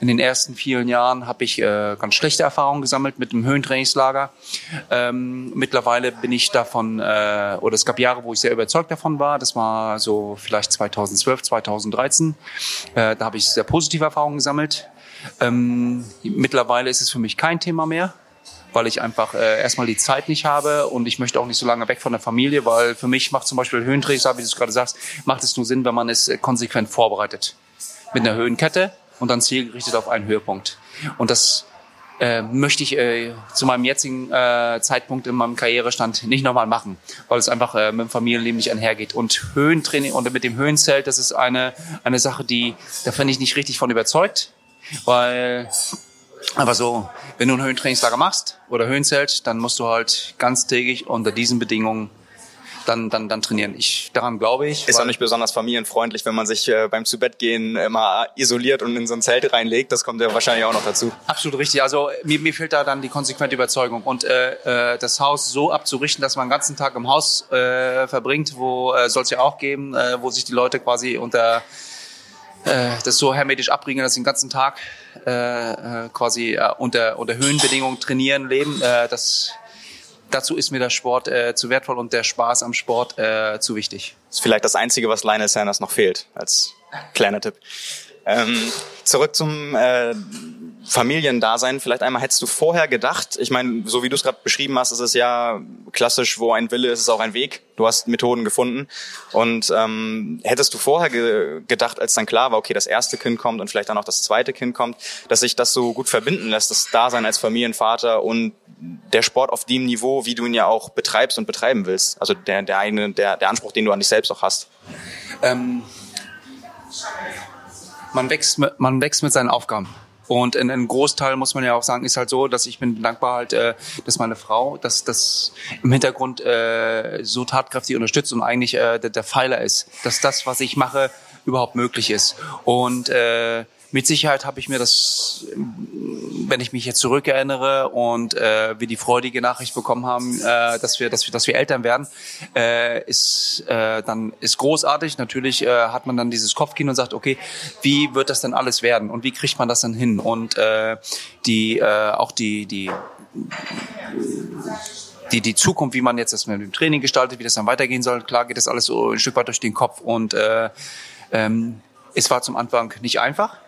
In den ersten vielen Jahren habe ich äh, ganz schlechte Erfahrungen gesammelt mit dem Höhentrainingslager. Ähm, mittlerweile bin ich davon äh, oder es gab Jahre, wo ich sehr überzeugt davon war. Das war so vielleicht 2012, 2013. Äh, da habe ich sehr positive Erfahrungen gesammelt. Ähm, mittlerweile ist es für mich kein Thema mehr weil ich einfach äh, erstmal die Zeit nicht habe und ich möchte auch nicht so lange weg von der Familie, weil für mich macht zum Beispiel Höhentraining, wie du es gerade sagst, macht es nur Sinn, wenn man es äh, konsequent vorbereitet. Mit einer Höhenkette und dann zielgerichtet auf einen Höhepunkt. Und das äh, möchte ich äh, zu meinem jetzigen äh, Zeitpunkt in meinem Karrierestand nicht nochmal machen, weil es einfach äh, mit dem Familienleben nicht einhergeht. Und Höhentraining und mit dem Höhenzelt, das ist eine, eine Sache, die, da bin ich nicht richtig von überzeugt, weil Aber so, wenn du ein Höhentrainingslager machst oder Höhenzelt, dann musst du halt ganztägig unter diesen Bedingungen dann, dann, dann trainieren. Ich, daran glaube ich. Ist auch nicht besonders familienfreundlich, wenn man sich äh, beim Zubettgehen immer isoliert und in so ein Zelt reinlegt. Das kommt ja wahrscheinlich auch noch dazu. Absolut richtig. Also mir, mir fehlt da dann die konsequente Überzeugung. Und äh, äh, das Haus so abzurichten, dass man den ganzen Tag im Haus äh, verbringt, wo äh, soll es ja auch geben, äh, wo sich die Leute quasi unter äh, das so hermetisch abbringen, dass sie den ganzen Tag äh, äh, quasi äh, unter, unter Höhenbedingungen trainieren, leben. Äh, das dazu ist mir der Sport äh, zu wertvoll und der Spaß am Sport äh, zu wichtig. Das ist vielleicht das Einzige, was Lionel Sanders noch fehlt, als kleiner Tipp. Ähm, zurück zum äh, Familiendasein. Vielleicht einmal hättest du vorher gedacht, ich meine, so wie du es gerade beschrieben hast, ist es ja klassisch, wo ein Wille ist, ist auch ein Weg. Du hast Methoden gefunden. Und ähm, hättest du vorher ge gedacht, als dann klar war, okay, das erste Kind kommt und vielleicht dann auch das zweite Kind kommt, dass sich das so gut verbinden lässt, das Dasein als Familienvater und der Sport auf dem Niveau, wie du ihn ja auch betreibst und betreiben willst. Also der, der eigene, der, der Anspruch, den du an dich selbst auch hast. Ähm man wächst, mit, man wächst mit seinen Aufgaben. Und in einem Großteil muss man ja auch sagen, ist halt so, dass ich bin dankbar halt, äh, dass meine Frau, dass das im Hintergrund äh, so tatkräftig unterstützt und eigentlich äh, der, der Pfeiler ist, dass das, was ich mache, überhaupt möglich ist. Und äh, mit Sicherheit habe ich mir das, wenn ich mich jetzt zurückerinnere und äh, wir die freudige Nachricht bekommen haben, äh, dass wir, dass wir, dass wir Eltern werden, äh, ist äh, dann ist großartig. Natürlich äh, hat man dann dieses Kopfkino und sagt, okay, wie wird das denn alles werden und wie kriegt man das dann hin? Und äh, die äh, auch die die die, die Zukunft, wie man jetzt das mit dem Training gestaltet, wie das dann weitergehen soll, klar geht das alles so ein Stück weit durch den Kopf und äh, ähm, es war zum Anfang nicht einfach.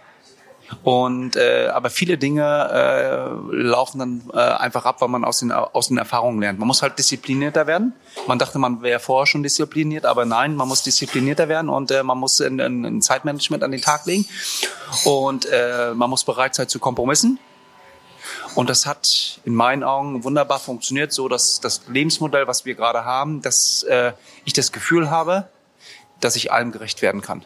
Und äh, aber viele Dinge äh, laufen dann äh, einfach ab, weil man aus den aus den Erfahrungen lernt. Man muss halt disziplinierter werden. Man dachte, man wäre vorher schon diszipliniert, aber nein, man muss disziplinierter werden und äh, man muss ein, ein Zeitmanagement an den Tag legen und äh, man muss bereit sein zu Kompromissen. Und das hat in meinen Augen wunderbar funktioniert, so dass das Lebensmodell, was wir gerade haben, dass äh, ich das Gefühl habe, dass ich allem gerecht werden kann.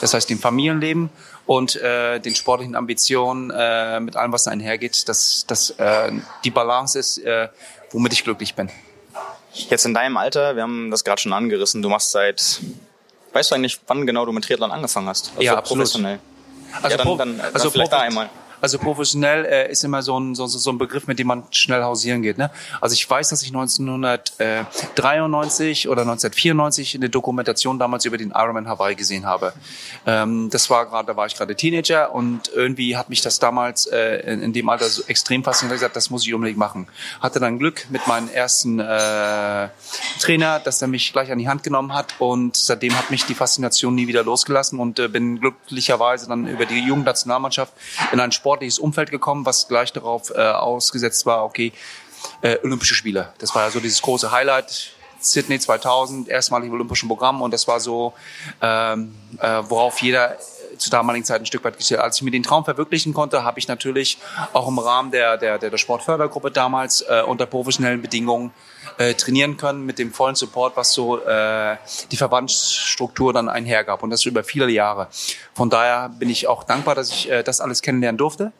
Das heißt, dem Familienleben und äh, den sportlichen Ambitionen äh, mit allem, was da einhergeht, dass das äh, die Balance ist, äh, womit ich glücklich bin. Jetzt in deinem Alter, wir haben das gerade schon angerissen, du machst seit, weißt du eigentlich, wann genau du mit Triathlon angefangen hast? Also ja, absolut. professionell. Also, ja, dann, dann, dann also vielleicht da einmal. Also professionell äh, ist immer so ein, so, so ein Begriff, mit dem man schnell hausieren geht. Ne? Also ich weiß, dass ich 1993 oder 1994 eine Dokumentation damals über den Ironman Hawaii gesehen habe. Ähm, das war gerade, da war ich gerade Teenager und irgendwie hat mich das damals äh, in, in dem Alter so extrem fasziniert. Ich gesagt, das muss ich unbedingt machen. Hatte dann Glück mit meinem ersten äh, Trainer, dass er mich gleich an die Hand genommen hat und seitdem hat mich die Faszination nie wieder losgelassen und äh, bin glücklicherweise dann über die Jugendnationalmannschaft in ein Sport sportliches Umfeld gekommen, was gleich darauf äh, ausgesetzt war, okay, äh, Olympische Spiele. Das war ja so dieses große Highlight. Sydney 2000, erstmalig im Olympischen Programm und das war so, ähm, äh, worauf jeder zur damaligen Zeit ein Stück weit gestellt. Als ich mir den Traum verwirklichen konnte, habe ich natürlich auch im Rahmen der, der, der Sportfördergruppe damals äh, unter professionellen Bedingungen äh, trainieren können mit dem vollen Support, was so äh, die Verbandsstruktur dann einhergab und das über viele Jahre. Von daher bin ich auch dankbar, dass ich äh, das alles kennenlernen durfte.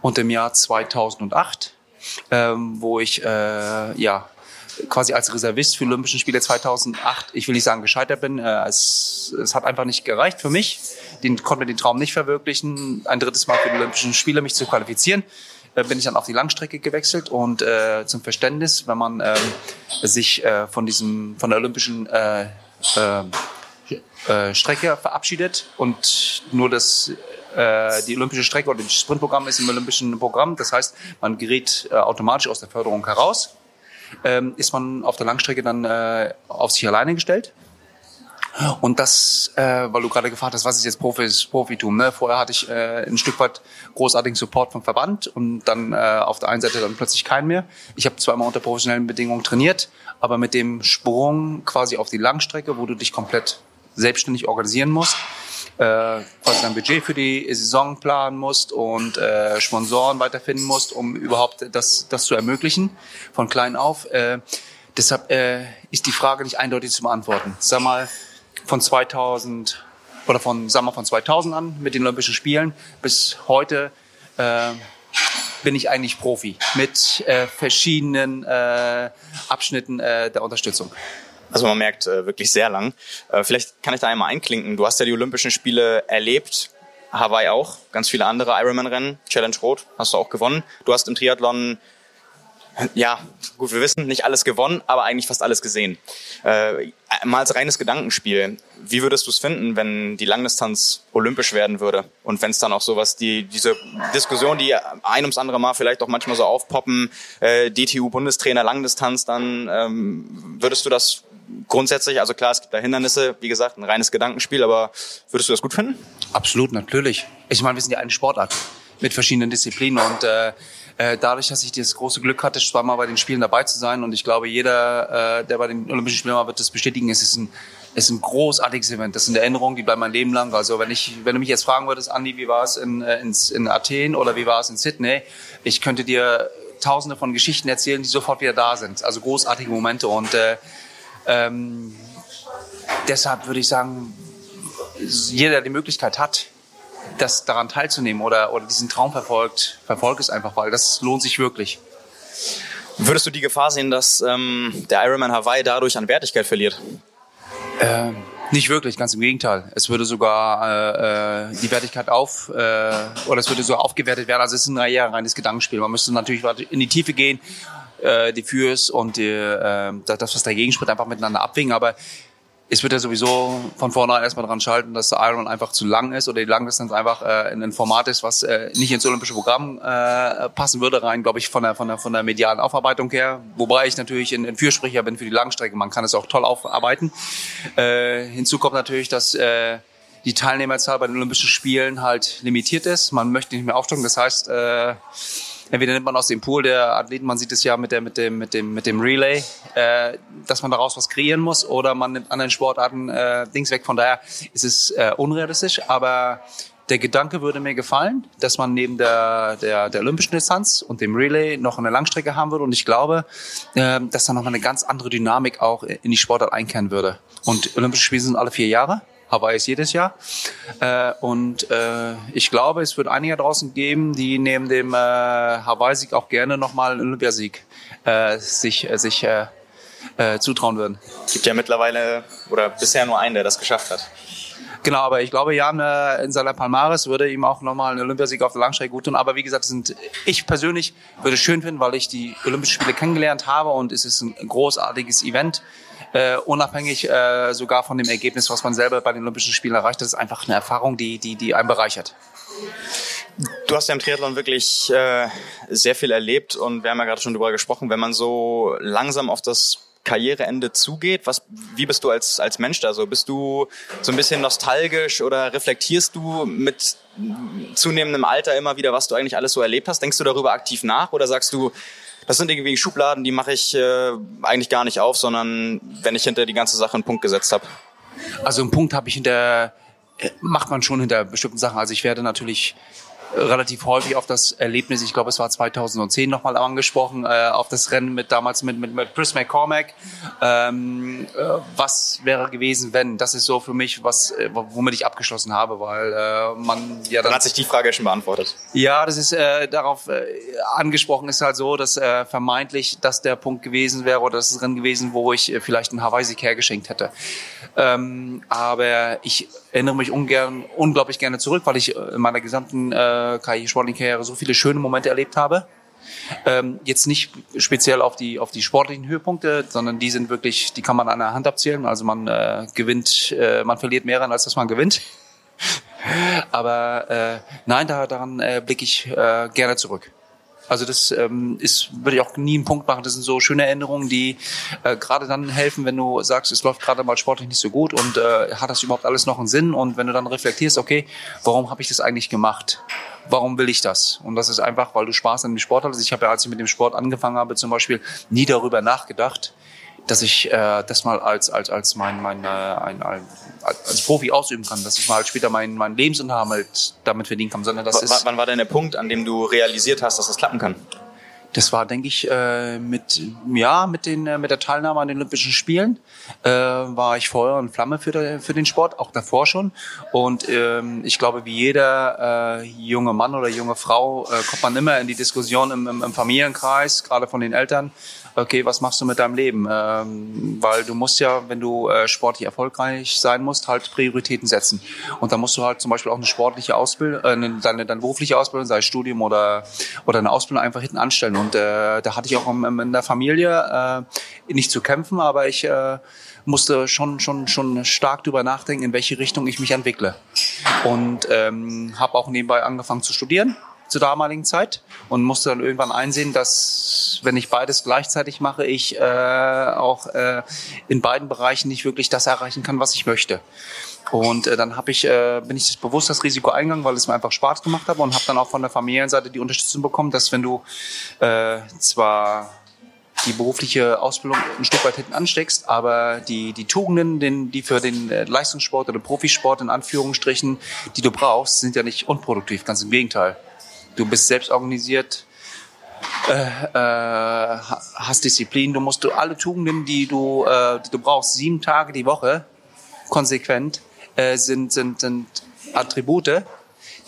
Und im Jahr 2008, ähm, wo ich äh, ja quasi als Reservist für Olympischen Spiele 2008, ich will nicht sagen gescheitert bin, äh, es, es hat einfach nicht gereicht für mich. Den konnte den Traum nicht verwirklichen, ein drittes Mal für die Olympischen Spiele mich zu qualifizieren. Äh, bin ich dann auf die Langstrecke gewechselt und äh, zum Verständnis, wenn man ähm, sich äh, von diesem von der olympischen äh, äh, Strecke verabschiedet und nur das die olympische Strecke oder das Sprintprogramm ist im olympischen Programm. Das heißt, man gerät automatisch aus der Förderung heraus. Ähm, ist man auf der Langstrecke dann äh, auf sich alleine gestellt und das, äh, weil du gerade gefragt hast, was ist jetzt Profis, Profitum? Ne? Vorher hatte ich äh, ein Stück weit großartigen Support vom Verband und dann äh, auf der einen Seite dann plötzlich keinen mehr. Ich habe zwar immer unter professionellen Bedingungen trainiert, aber mit dem Sprung quasi auf die Langstrecke, wo du dich komplett selbstständig organisieren musst, äh, quasi dein Budget für die Saison planen musst und äh, Sponsoren weiterfinden musst, um überhaupt das, das zu ermöglichen, von klein auf. Äh, deshalb äh, ist die Frage nicht eindeutig zu beantworten. Sag mal, von 2000 oder von, sagen wir, von 2000 an mit den Olympischen Spielen bis heute äh, bin ich eigentlich Profi mit äh, verschiedenen äh, Abschnitten äh, der Unterstützung. Also man merkt äh, wirklich sehr lang. Äh, vielleicht kann ich da einmal einklinken. Du hast ja die Olympischen Spiele erlebt, Hawaii auch, ganz viele andere Ironman-Rennen, Challenge Rot hast du auch gewonnen. Du hast im Triathlon ja, gut, wir wissen, nicht alles gewonnen, aber eigentlich fast alles gesehen. Äh, mal als reines Gedankenspiel, wie würdest du es finden, wenn die Langdistanz olympisch werden würde? Und wenn es dann auch sowas, die, diese Diskussion, die ein ums andere Mal vielleicht auch manchmal so aufpoppen, äh, DTU-Bundestrainer Langdistanz, dann ähm, würdest du das grundsätzlich, also klar, es gibt da Hindernisse, wie gesagt, ein reines Gedankenspiel, aber würdest du das gut finden? Absolut, natürlich. Ich meine, wir sind ja eine Sportart mit verschiedenen Disziplinen und äh, äh, dadurch, dass ich das große Glück hatte, zweimal bei den Spielen dabei zu sein und ich glaube, jeder, äh, der bei den Olympischen Spielen war, wird das bestätigen, es ist ein es ist ein großartiges Event. Das sind Erinnerungen, die bleiben mein Leben lang. Also wenn ich, wenn du mich jetzt fragen würdest, Andi, wie war es in, äh, in, in Athen oder wie war es in Sydney, ich könnte dir Tausende von Geschichten erzählen, die sofort wieder da sind. Also großartige Momente und äh, ähm, deshalb würde ich sagen, jeder, der die Möglichkeit hat, das daran teilzunehmen oder, oder diesen Traum verfolgt, verfolgt es einfach, weil das lohnt sich wirklich. Würdest du die Gefahr sehen, dass ähm, der Ironman Hawaii dadurch an Wertigkeit verliert? Ähm, nicht wirklich, ganz im Gegenteil. Es würde sogar äh, äh die Wertigkeit auf äh, oder es würde so aufgewertet werden. Also es ist ein reines Gedankenspiel. Man müsste natürlich in die Tiefe gehen, äh, die Fürs und die, äh, das, was dagegen spricht, einfach miteinander abwägen. Aber es wird ja sowieso von vornherein erstmal dran schalten, dass der Ironman einfach zu lang ist oder die Langdistanz einfach äh, in ein Format ist, was äh, nicht ins olympische Programm äh, passen würde, rein, glaube ich, von der, von, der, von der medialen Aufarbeitung her. Wobei ich natürlich ein, Fürsprecher bin für die Langstrecke. Man kann es auch toll aufarbeiten. Äh, hinzu kommt natürlich, dass äh, die Teilnehmerzahl bei den Olympischen Spielen halt limitiert ist. Man möchte nicht mehr aufstocken. Das heißt, äh, entweder nimmt man aus dem Pool der Athleten, man sieht es ja mit, der, mit, dem, mit, dem, mit dem Relay, äh, dass man daraus was kreieren muss, oder man nimmt anderen Sportarten äh, Dings weg. Von daher ist es äh, unrealistisch, aber der Gedanke würde mir gefallen, dass man neben der, der, der olympischen Distanz und dem Relay noch eine Langstrecke haben würde. Und ich glaube, äh, dass da noch mal eine ganz andere Dynamik auch in die Sportart einkehren würde. Und Olympische Spiele sind alle vier Jahre. Hawaii ist jedes Jahr. Äh, und äh, ich glaube, es wird einige draußen geben, die neben dem äh, Hawaii-Sieg auch gerne nochmal einen Olympiasieg äh, sich, äh, sich äh, äh, zutrauen würden. Es gibt ja mittlerweile oder bisher nur einen, der das geschafft hat. Genau, aber ich glaube, Jan äh, in seiner Palmares würde ihm auch nochmal einen Olympiasieg auf der Langstrecke gut tun. Aber wie gesagt, sind, ich persönlich würde es schön finden, weil ich die Olympischen Spiele kennengelernt habe und es ist ein großartiges Event äh, unabhängig äh, sogar von dem Ergebnis, was man selber bei den Olympischen Spielen erreicht. Das ist einfach eine Erfahrung, die, die, die einen bereichert. Du hast ja im Triathlon wirklich äh, sehr viel erlebt und wir haben ja gerade schon darüber gesprochen, wenn man so langsam auf das Karriereende zugeht? Was, wie bist du als, als Mensch da so? Bist du so ein bisschen nostalgisch oder reflektierst du mit zunehmendem Alter immer wieder, was du eigentlich alles so erlebt hast? Denkst du darüber aktiv nach oder sagst du, das sind irgendwie Schubladen, die mache ich äh, eigentlich gar nicht auf, sondern wenn ich hinter die ganze Sache einen Punkt gesetzt habe. Also einen Punkt habe ich hinter, äh, macht man schon hinter bestimmten Sachen. Also ich werde natürlich relativ häufig auf das Erlebnis, ich glaube es war 2010 nochmal angesprochen, äh, auf das Rennen mit damals mit, mit, mit Chris McCormack. Ähm, äh, was wäre gewesen, wenn? Das ist so für mich, was, äh, womit ich abgeschlossen habe, weil äh, man ja dann, dann hat sich die Frage ja schon beantwortet. Ja, das ist äh, darauf äh, angesprochen ist halt so, dass äh, vermeintlich das der Punkt gewesen wäre oder das Rennen gewesen, wo ich äh, vielleicht einen Hawaii-Sieg hergeschenkt hätte. Ähm, aber ich erinnere mich ungern, unglaublich gerne zurück, weil ich in meiner gesamten äh, sportlichen Karriere so viele schöne Momente erlebt habe. Ähm, jetzt nicht speziell auf die auf die sportlichen Höhepunkte, sondern die sind wirklich, die kann man an der Hand abzählen. Also man äh, gewinnt, äh, man verliert mehr als dass man gewinnt. Aber äh, nein, da, daran äh, blicke ich äh, gerne zurück. Also das ähm, ist, würde ich auch nie einen Punkt machen. Das sind so schöne Erinnerungen, die äh, gerade dann helfen, wenn du sagst, es läuft gerade mal sportlich nicht so gut und äh, hat das überhaupt alles noch einen Sinn? Und wenn du dann reflektierst, okay, warum habe ich das eigentlich gemacht? Warum will ich das? Und das ist einfach, weil du Spaß an dem Sport hast. Ich habe ja, als ich mit dem Sport angefangen habe, zum Beispiel nie darüber nachgedacht, dass ich äh, das mal als als als mein mein äh, ein, ein, als Profi ausüben kann, dass ich mal später meinen meinen Lebensunterhalt damit verdienen kann, sondern das w ist. Wann war denn der Punkt, an dem du realisiert hast, dass das klappen kann? Das war, denke ich, äh, mit ja mit den äh, mit der Teilnahme an den Olympischen Spielen äh, war ich Feuer und Flamme für, der, für den Sport, auch davor schon. Und ähm, ich glaube, wie jeder äh, junge Mann oder junge Frau äh, kommt man immer in die Diskussion im, im, im Familienkreis, gerade von den Eltern okay, was machst du mit deinem Leben? Ähm, weil du musst ja, wenn du äh, sportlich erfolgreich sein musst, halt Prioritäten setzen. Und da musst du halt zum Beispiel auch eine sportliche Ausbildung, äh, deine, deine berufliche Ausbildung, sei es Studium oder, oder eine Ausbildung einfach hinten anstellen. Und äh, da hatte ich auch in der Familie äh, nicht zu kämpfen, aber ich äh, musste schon schon schon stark darüber nachdenken, in welche Richtung ich mich entwickle. Und ähm, habe auch nebenbei angefangen zu studieren zur damaligen Zeit und musste dann irgendwann einsehen, dass wenn ich beides gleichzeitig mache, ich äh, auch äh, in beiden Bereichen nicht wirklich das erreichen kann, was ich möchte. Und äh, dann hab ich, äh, bin ich bewusst das Risiko eingegangen, weil es mir einfach Spaß gemacht hat und habe dann auch von der Familienseite die Unterstützung bekommen, dass wenn du äh, zwar die berufliche Ausbildung ein Stück weit hinten ansteckst, aber die, die Tugenden, den, die für den äh, Leistungssport oder Profisport in Anführungsstrichen, die du brauchst, sind ja nicht unproduktiv, ganz im Gegenteil. Du bist selbst organisiert, äh, äh, hast Disziplin, du musst du alle Tugenden, die du, äh, die du brauchst, sieben Tage die Woche, konsequent, äh, sind, sind, sind Attribute,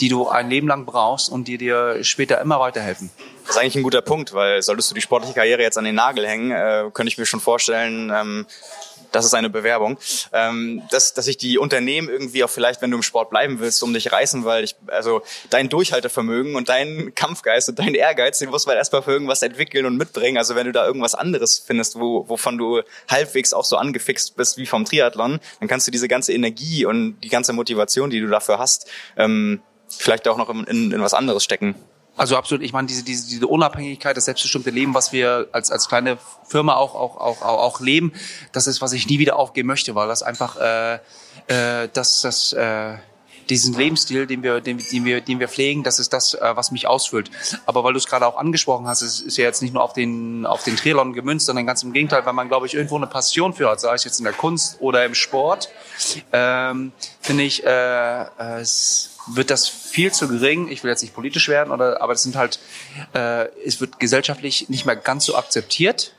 die du ein Leben lang brauchst und die dir später immer weiterhelfen. Das ist eigentlich ein guter Punkt, weil solltest du die sportliche Karriere jetzt an den Nagel hängen, äh, könnte ich mir schon vorstellen, ähm, das ist eine Bewerbung, ähm, dass, dass sich die Unternehmen irgendwie auch vielleicht, wenn du im Sport bleiben willst, um dich reißen, weil ich, also dein Durchhaltevermögen und dein Kampfgeist und dein Ehrgeiz, den muss man erstmal für irgendwas entwickeln und mitbringen. Also wenn du da irgendwas anderes findest, wo, wovon du halbwegs auch so angefixt bist wie vom Triathlon, dann kannst du diese ganze Energie und die ganze Motivation, die du dafür hast, ähm, vielleicht auch noch in, in, in was anderes stecken. Also absolut, ich meine, diese, diese, diese Unabhängigkeit, das selbstbestimmte Leben, was wir als, als kleine Firma auch, auch, auch, auch, leben, das ist, was ich nie wieder aufgeben möchte, weil das einfach äh, äh, das, das äh, diesen Lebensstil, den wir, den, den wir, den wir pflegen, das ist das, äh, was mich ausfüllt. Aber weil du es gerade auch angesprochen hast, es ist ja jetzt nicht nur auf den, auf den Triathlon gemünzt, sondern ganz im Gegenteil, weil man, glaube ich, irgendwo eine Passion für hat, sei es jetzt in der Kunst oder im Sport, ähm, finde ich, äh, äh, es wird das viel zu gering. Ich will jetzt nicht politisch werden, oder, aber es sind halt, äh, es wird gesellschaftlich nicht mehr ganz so akzeptiert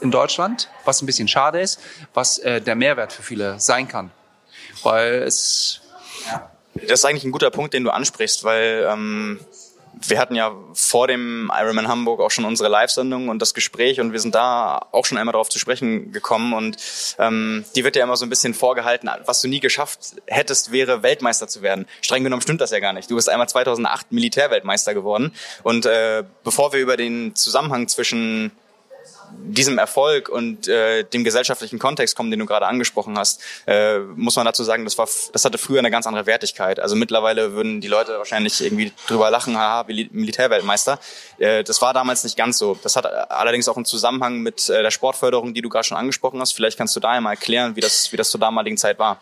in Deutschland, was ein bisschen schade ist, was äh, der Mehrwert für viele sein kann, weil es das ist eigentlich ein guter Punkt, den du ansprichst, weil ähm, wir hatten ja vor dem Ironman Hamburg auch schon unsere Live-Sendung und das Gespräch und wir sind da auch schon einmal darauf zu sprechen gekommen und ähm, die wird ja immer so ein bisschen vorgehalten, was du nie geschafft hättest, wäre Weltmeister zu werden. Streng genommen stimmt das ja gar nicht. Du bist einmal 2008 Militärweltmeister geworden und äh, bevor wir über den Zusammenhang zwischen diesem Erfolg und äh, dem gesellschaftlichen Kontext kommen, den du gerade angesprochen hast, äh, muss man dazu sagen, das war, das hatte früher eine ganz andere Wertigkeit. Also mittlerweile würden die Leute wahrscheinlich irgendwie drüber lachen, haha, Militärweltmeister. Äh, das war damals nicht ganz so. Das hat allerdings auch einen Zusammenhang mit äh, der Sportförderung, die du gerade schon angesprochen hast. Vielleicht kannst du da einmal erklären, wie das, wie das zur damaligen Zeit war.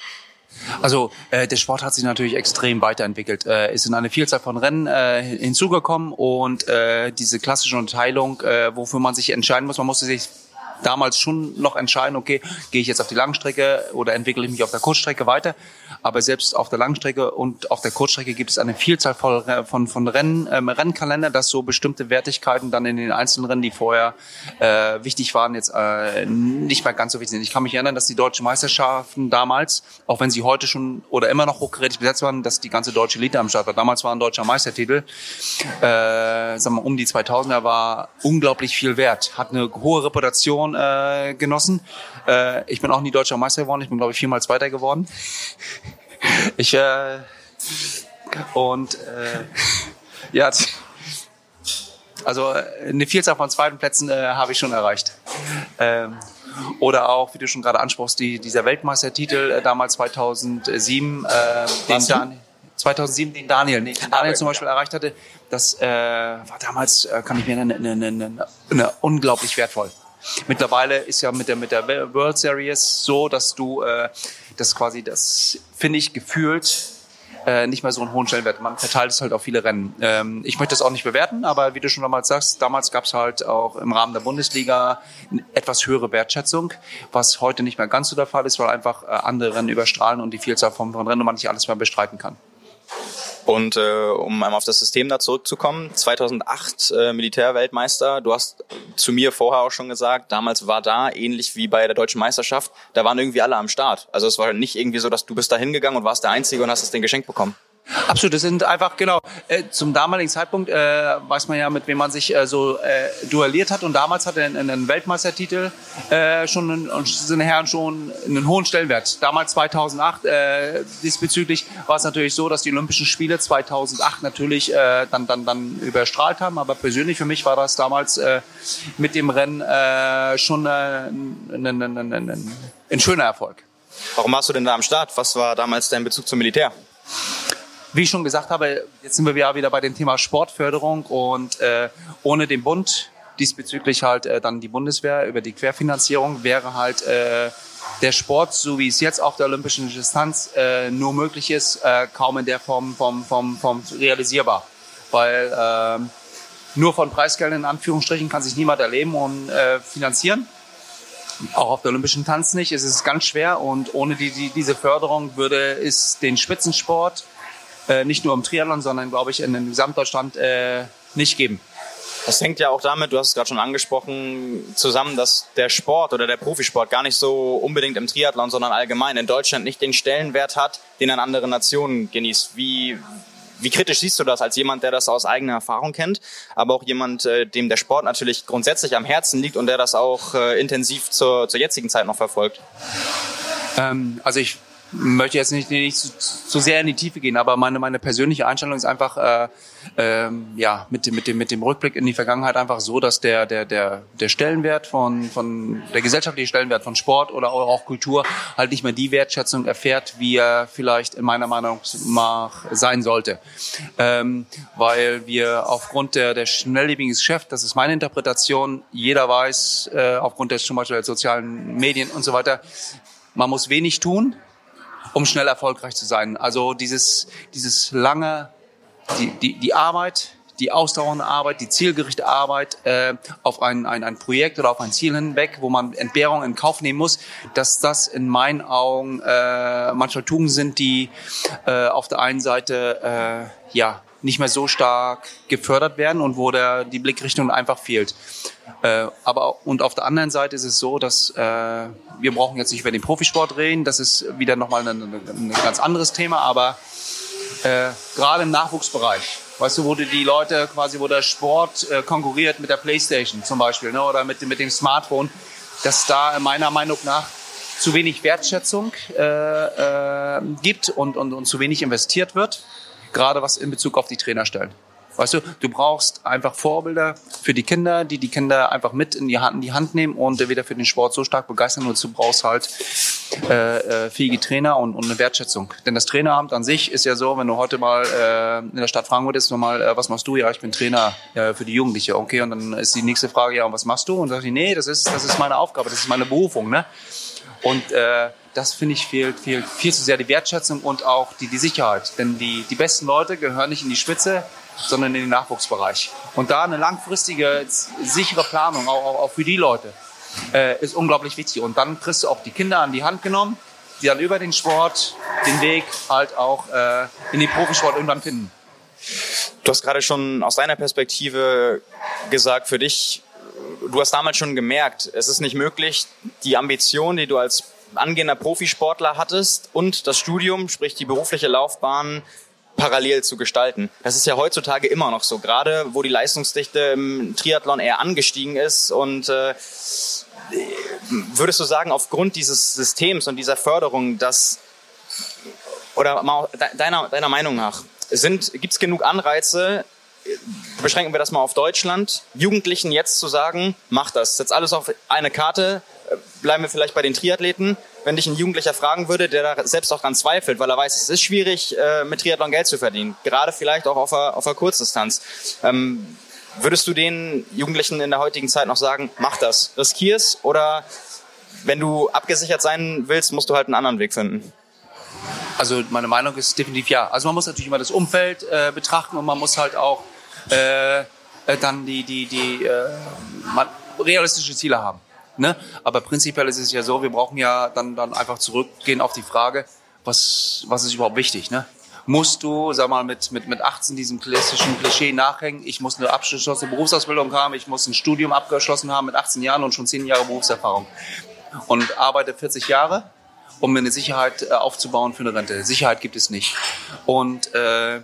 Also äh, der Sport hat sich natürlich extrem weiterentwickelt, äh, ist in eine Vielzahl von Rennen äh, hinzugekommen und äh, diese klassische Unterteilung, äh, wofür man sich entscheiden muss, man musste sich damals schon noch entscheiden, okay, gehe ich jetzt auf die Langstrecke oder entwickle ich mich auf der Kurzstrecke weiter. Aber selbst auf der Langstrecke und auf der Kurzstrecke gibt es eine Vielzahl von, von, Rennen, ähm, Rennkalender, dass so bestimmte Wertigkeiten dann in den einzelnen Rennen, die vorher äh, wichtig waren, jetzt äh, nicht mehr ganz so wichtig sind. Ich kann mich erinnern, dass die deutschen Meisterschaften damals, auch wenn sie heute schon oder immer noch hochgerätig besetzt waren, dass die ganze deutsche Elite am Start war. Damals war ein deutscher Meistertitel, äh, sagen wir um die 2000er, war unglaublich viel wert, hat eine hohe Reputation äh, genossen. Äh, ich bin auch nie deutscher Meister geworden, ich bin glaube ich viermal Zweiter geworden. Ich äh, und äh, ja, also äh, eine Vielzahl von zweiten Plätzen äh, habe ich schon erreicht. Ähm, oder auch, wie du schon gerade ansprachst, die, dieser Weltmeistertitel äh, damals 2007, äh, den Dan 2007 den Daniel, nee, den Daniel zum Beispiel erreicht hatte, das äh, war damals, äh, kann ich mir erinnern, unglaublich wertvoll. Mittlerweile ist ja mit der, mit der World Series so, dass du äh, das quasi, das finde ich gefühlt äh, nicht mehr so einen hohen Stellenwert. Man verteilt es halt auf viele Rennen. Ähm, ich möchte das auch nicht bewerten, aber wie du schon damals sagst, damals gab es halt auch im Rahmen der Bundesliga eine etwas höhere Wertschätzung, was heute nicht mehr ganz so der Fall ist, weil einfach äh, andere Rennen überstrahlen und die Vielzahl von, von Rennen man nicht alles mehr bestreiten kann. Und äh, um einmal auf das System da zurückzukommen, 2008 äh, Militärweltmeister, du hast zu mir vorher auch schon gesagt, damals war da ähnlich wie bei der deutschen Meisterschaft, da waren irgendwie alle am Start. Also es war nicht irgendwie so, dass du bist da hingegangen und warst der Einzige und hast das Ding geschenkt bekommen. Absolut, das sind einfach, genau, äh, zum damaligen Zeitpunkt äh, weiß man ja, mit wem man sich äh, so äh, duelliert hat und damals hat er einen, einen Weltmeistertitel äh, schon und sind Herren schon einen hohen Stellenwert. Damals 2008 äh, diesbezüglich war es natürlich so, dass die Olympischen Spiele 2008 natürlich dann dann dann überstrahlt haben, aber persönlich für mich war das damals mit dem Rennen schon ein, ein, ein, ein schöner Erfolg. Warum warst du denn da am Start? Was war damals dein Bezug zum Militär? Wie ich schon gesagt habe, jetzt sind wir ja wieder bei dem Thema Sportförderung und äh, ohne den Bund, diesbezüglich halt äh, dann die Bundeswehr über die Querfinanzierung, wäre halt äh, der Sport, so wie es jetzt auf der olympischen Distanz äh, nur möglich ist, äh, kaum in der Form vom, vom, vom realisierbar. Weil äh, nur von Preisgeldern in Anführungsstrichen kann sich niemand erleben und äh, finanzieren. Auch auf der olympischen Tanz nicht. Es ist ganz schwer und ohne die, die, diese Förderung würde es den Spitzensport äh, nicht nur im Triathlon, sondern glaube ich in, Gesamtdeutschland äh, nicht geben. Das hängt ja auch damit, du hast es gerade schon angesprochen, zusammen, dass der Sport oder der Profisport gar nicht so unbedingt im Triathlon, sondern allgemein in Deutschland nicht den Stellenwert hat, den an anderen Nationen genießt. Wie, wie kritisch siehst du das als jemand, der das aus eigener Erfahrung kennt, aber auch jemand, äh, dem der Sport natürlich grundsätzlich am Herzen liegt und der das auch äh, intensiv zur, zur jetzigen Zeit noch verfolgt? Ähm, also ich möchte jetzt nicht, nicht zu, zu, sehr in die Tiefe gehen, aber meine, meine persönliche Einstellung ist einfach, äh, ähm, ja, mit dem, mit, dem, mit dem Rückblick in die Vergangenheit einfach so, dass der, der, der, der Stellenwert von, von, der gesellschaftliche Stellenwert von Sport oder auch Kultur halt nicht mehr die Wertschätzung erfährt, wie er vielleicht in meiner Meinung nach sein sollte. Ähm, weil wir aufgrund der, der schnelllebigen Geschäft, das ist meine Interpretation, jeder weiß, äh, aufgrund des zum Beispiel der sozialen Medien und so weiter, man muss wenig tun, um schnell erfolgreich zu sein. Also dieses, dieses lange, die, die, die Arbeit, die ausdauernde Arbeit, die zielgerichtete Arbeit äh, auf ein, ein, ein Projekt oder auf ein Ziel hinweg, wo man Entbehrungen in Kauf nehmen muss, dass das in meinen Augen äh, manchmal Tugenden sind, die äh, auf der einen Seite äh, ja nicht mehr so stark gefördert werden und wo der, die Blickrichtung einfach fehlt. Äh, aber und auf der anderen Seite ist es so, dass äh, wir brauchen jetzt nicht über den Profisport reden, das ist wieder nochmal ein, ein ganz anderes Thema, aber äh, gerade im Nachwuchsbereich, weißt du, wo die Leute quasi, wo der Sport äh, konkurriert mit der Playstation zum Beispiel ne, oder mit, mit dem Smartphone, dass da meiner Meinung nach zu wenig Wertschätzung äh, äh, gibt und, und, und zu wenig investiert wird gerade was in Bezug auf die Trainer stellen. Weißt du, du brauchst einfach Vorbilder für die Kinder, die die Kinder einfach mit in die Hand, in die Hand nehmen und wieder für den Sport so stark begeistern. Und du brauchst halt äh, äh, fähige Trainer und, und eine Wertschätzung. Denn das Traineramt an sich ist ja so, wenn du heute mal äh, in der Stadt fragen würdest, nochmal, äh, was machst du? Ja, ich bin Trainer äh, für die Jugendliche. Okay, und dann ist die nächste Frage, ja, und was machst du? Und dann sag ich, nee, das ist, das ist meine Aufgabe, das ist meine Berufung. Ne? Und äh, das finde ich fehlt, fehlt viel zu sehr die Wertschätzung und auch die, die Sicherheit. Denn die, die besten Leute gehören nicht in die Spitze, sondern in den Nachwuchsbereich. Und da eine langfristige, sichere Planung, auch, auch, auch für die Leute, äh, ist unglaublich wichtig. Und dann kriegst du auch die Kinder an die Hand genommen, die dann über den Sport den Weg halt auch äh, in den Profisport irgendwann finden. Du hast gerade schon aus deiner Perspektive gesagt, für dich, du hast damals schon gemerkt, es ist nicht möglich, die Ambition, die du als angehender Profisportler hattest und das Studium, sprich die berufliche Laufbahn, parallel zu gestalten. Das ist ja heutzutage immer noch so, gerade wo die Leistungsdichte im Triathlon eher angestiegen ist. Und äh, würdest du sagen, aufgrund dieses Systems und dieser Förderung, dass oder deiner, deiner Meinung nach, gibt es genug Anreize, beschränken wir das mal auf Deutschland, Jugendlichen jetzt zu sagen, mach das, setz alles auf eine Karte, bleiben wir vielleicht bei den Triathleten. Wenn dich ein Jugendlicher fragen würde, der da selbst auch dran zweifelt, weil er weiß, es ist schwierig, äh, mit Triathlon Geld zu verdienen, gerade vielleicht auch auf einer, auf einer Kurzdistanz. Ähm, würdest du den Jugendlichen in der heutigen Zeit noch sagen, mach das, riskier's oder wenn du abgesichert sein willst, musst du halt einen anderen Weg finden? Also meine Meinung ist definitiv ja. Also man muss natürlich immer das Umfeld äh, betrachten und man muss halt auch äh, äh dann die, die, die äh, realistische Ziele haben. Ne? Aber prinzipiell ist es ja so, wir brauchen ja dann, dann einfach zurückgehen auf die Frage, was, was ist überhaupt wichtig? Ne? musst du, sag mal, mit, mit, mit 18 diesem klassischen Klischee nachhängen. Ich muss eine abgeschlossene Berufsausbildung haben, ich muss ein Studium abgeschlossen haben mit 18 Jahren und schon 10 Jahre Berufserfahrung. Und arbeite 40 Jahre, um mir eine Sicherheit äh, aufzubauen für eine Rente. Sicherheit gibt es nicht. Und äh,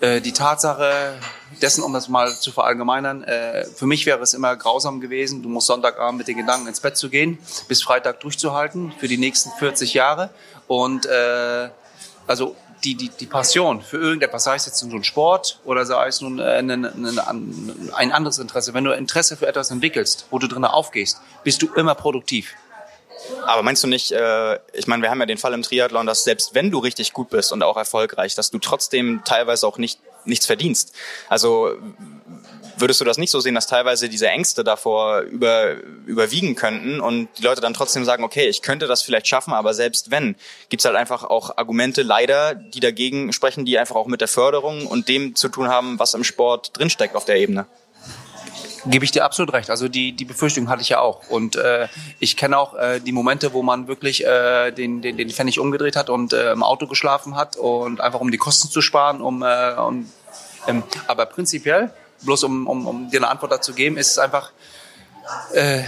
äh, die Tatsache dessen, um das mal zu verallgemeinern, äh, für mich wäre es immer grausam gewesen, du musst Sonntagabend mit den Gedanken ins Bett zu gehen, bis Freitag durchzuhalten für die nächsten 40 Jahre. Und äh, also die, die, die Passion für irgendetwas, sei es jetzt nun Sport oder sei es nun äh, ein, ein, ein anderes Interesse, wenn du Interesse für etwas entwickelst, wo du drinnen aufgehst, bist du immer produktiv. Aber meinst du nicht, äh, ich meine, wir haben ja den Fall im Triathlon, dass selbst wenn du richtig gut bist und auch erfolgreich, dass du trotzdem teilweise auch nicht nichts verdienst. Also würdest du das nicht so sehen, dass teilweise diese Ängste davor über, überwiegen könnten und die Leute dann trotzdem sagen, okay, ich könnte das vielleicht schaffen, aber selbst wenn, gibt's halt einfach auch Argumente leider, die dagegen sprechen, die einfach auch mit der Förderung und dem zu tun haben, was im Sport drinsteckt auf der Ebene. Gebe ich dir absolut recht. Also die, die Befürchtung hatte ich ja auch. Und äh, ich kenne auch äh, die Momente, wo man wirklich äh, den, den, den Pfennig umgedreht hat und äh, im Auto geschlafen hat und einfach um die Kosten zu sparen. Um, äh, um, ähm, aber prinzipiell, bloß um, um, um dir eine Antwort dazu geben, ist es einfach, äh,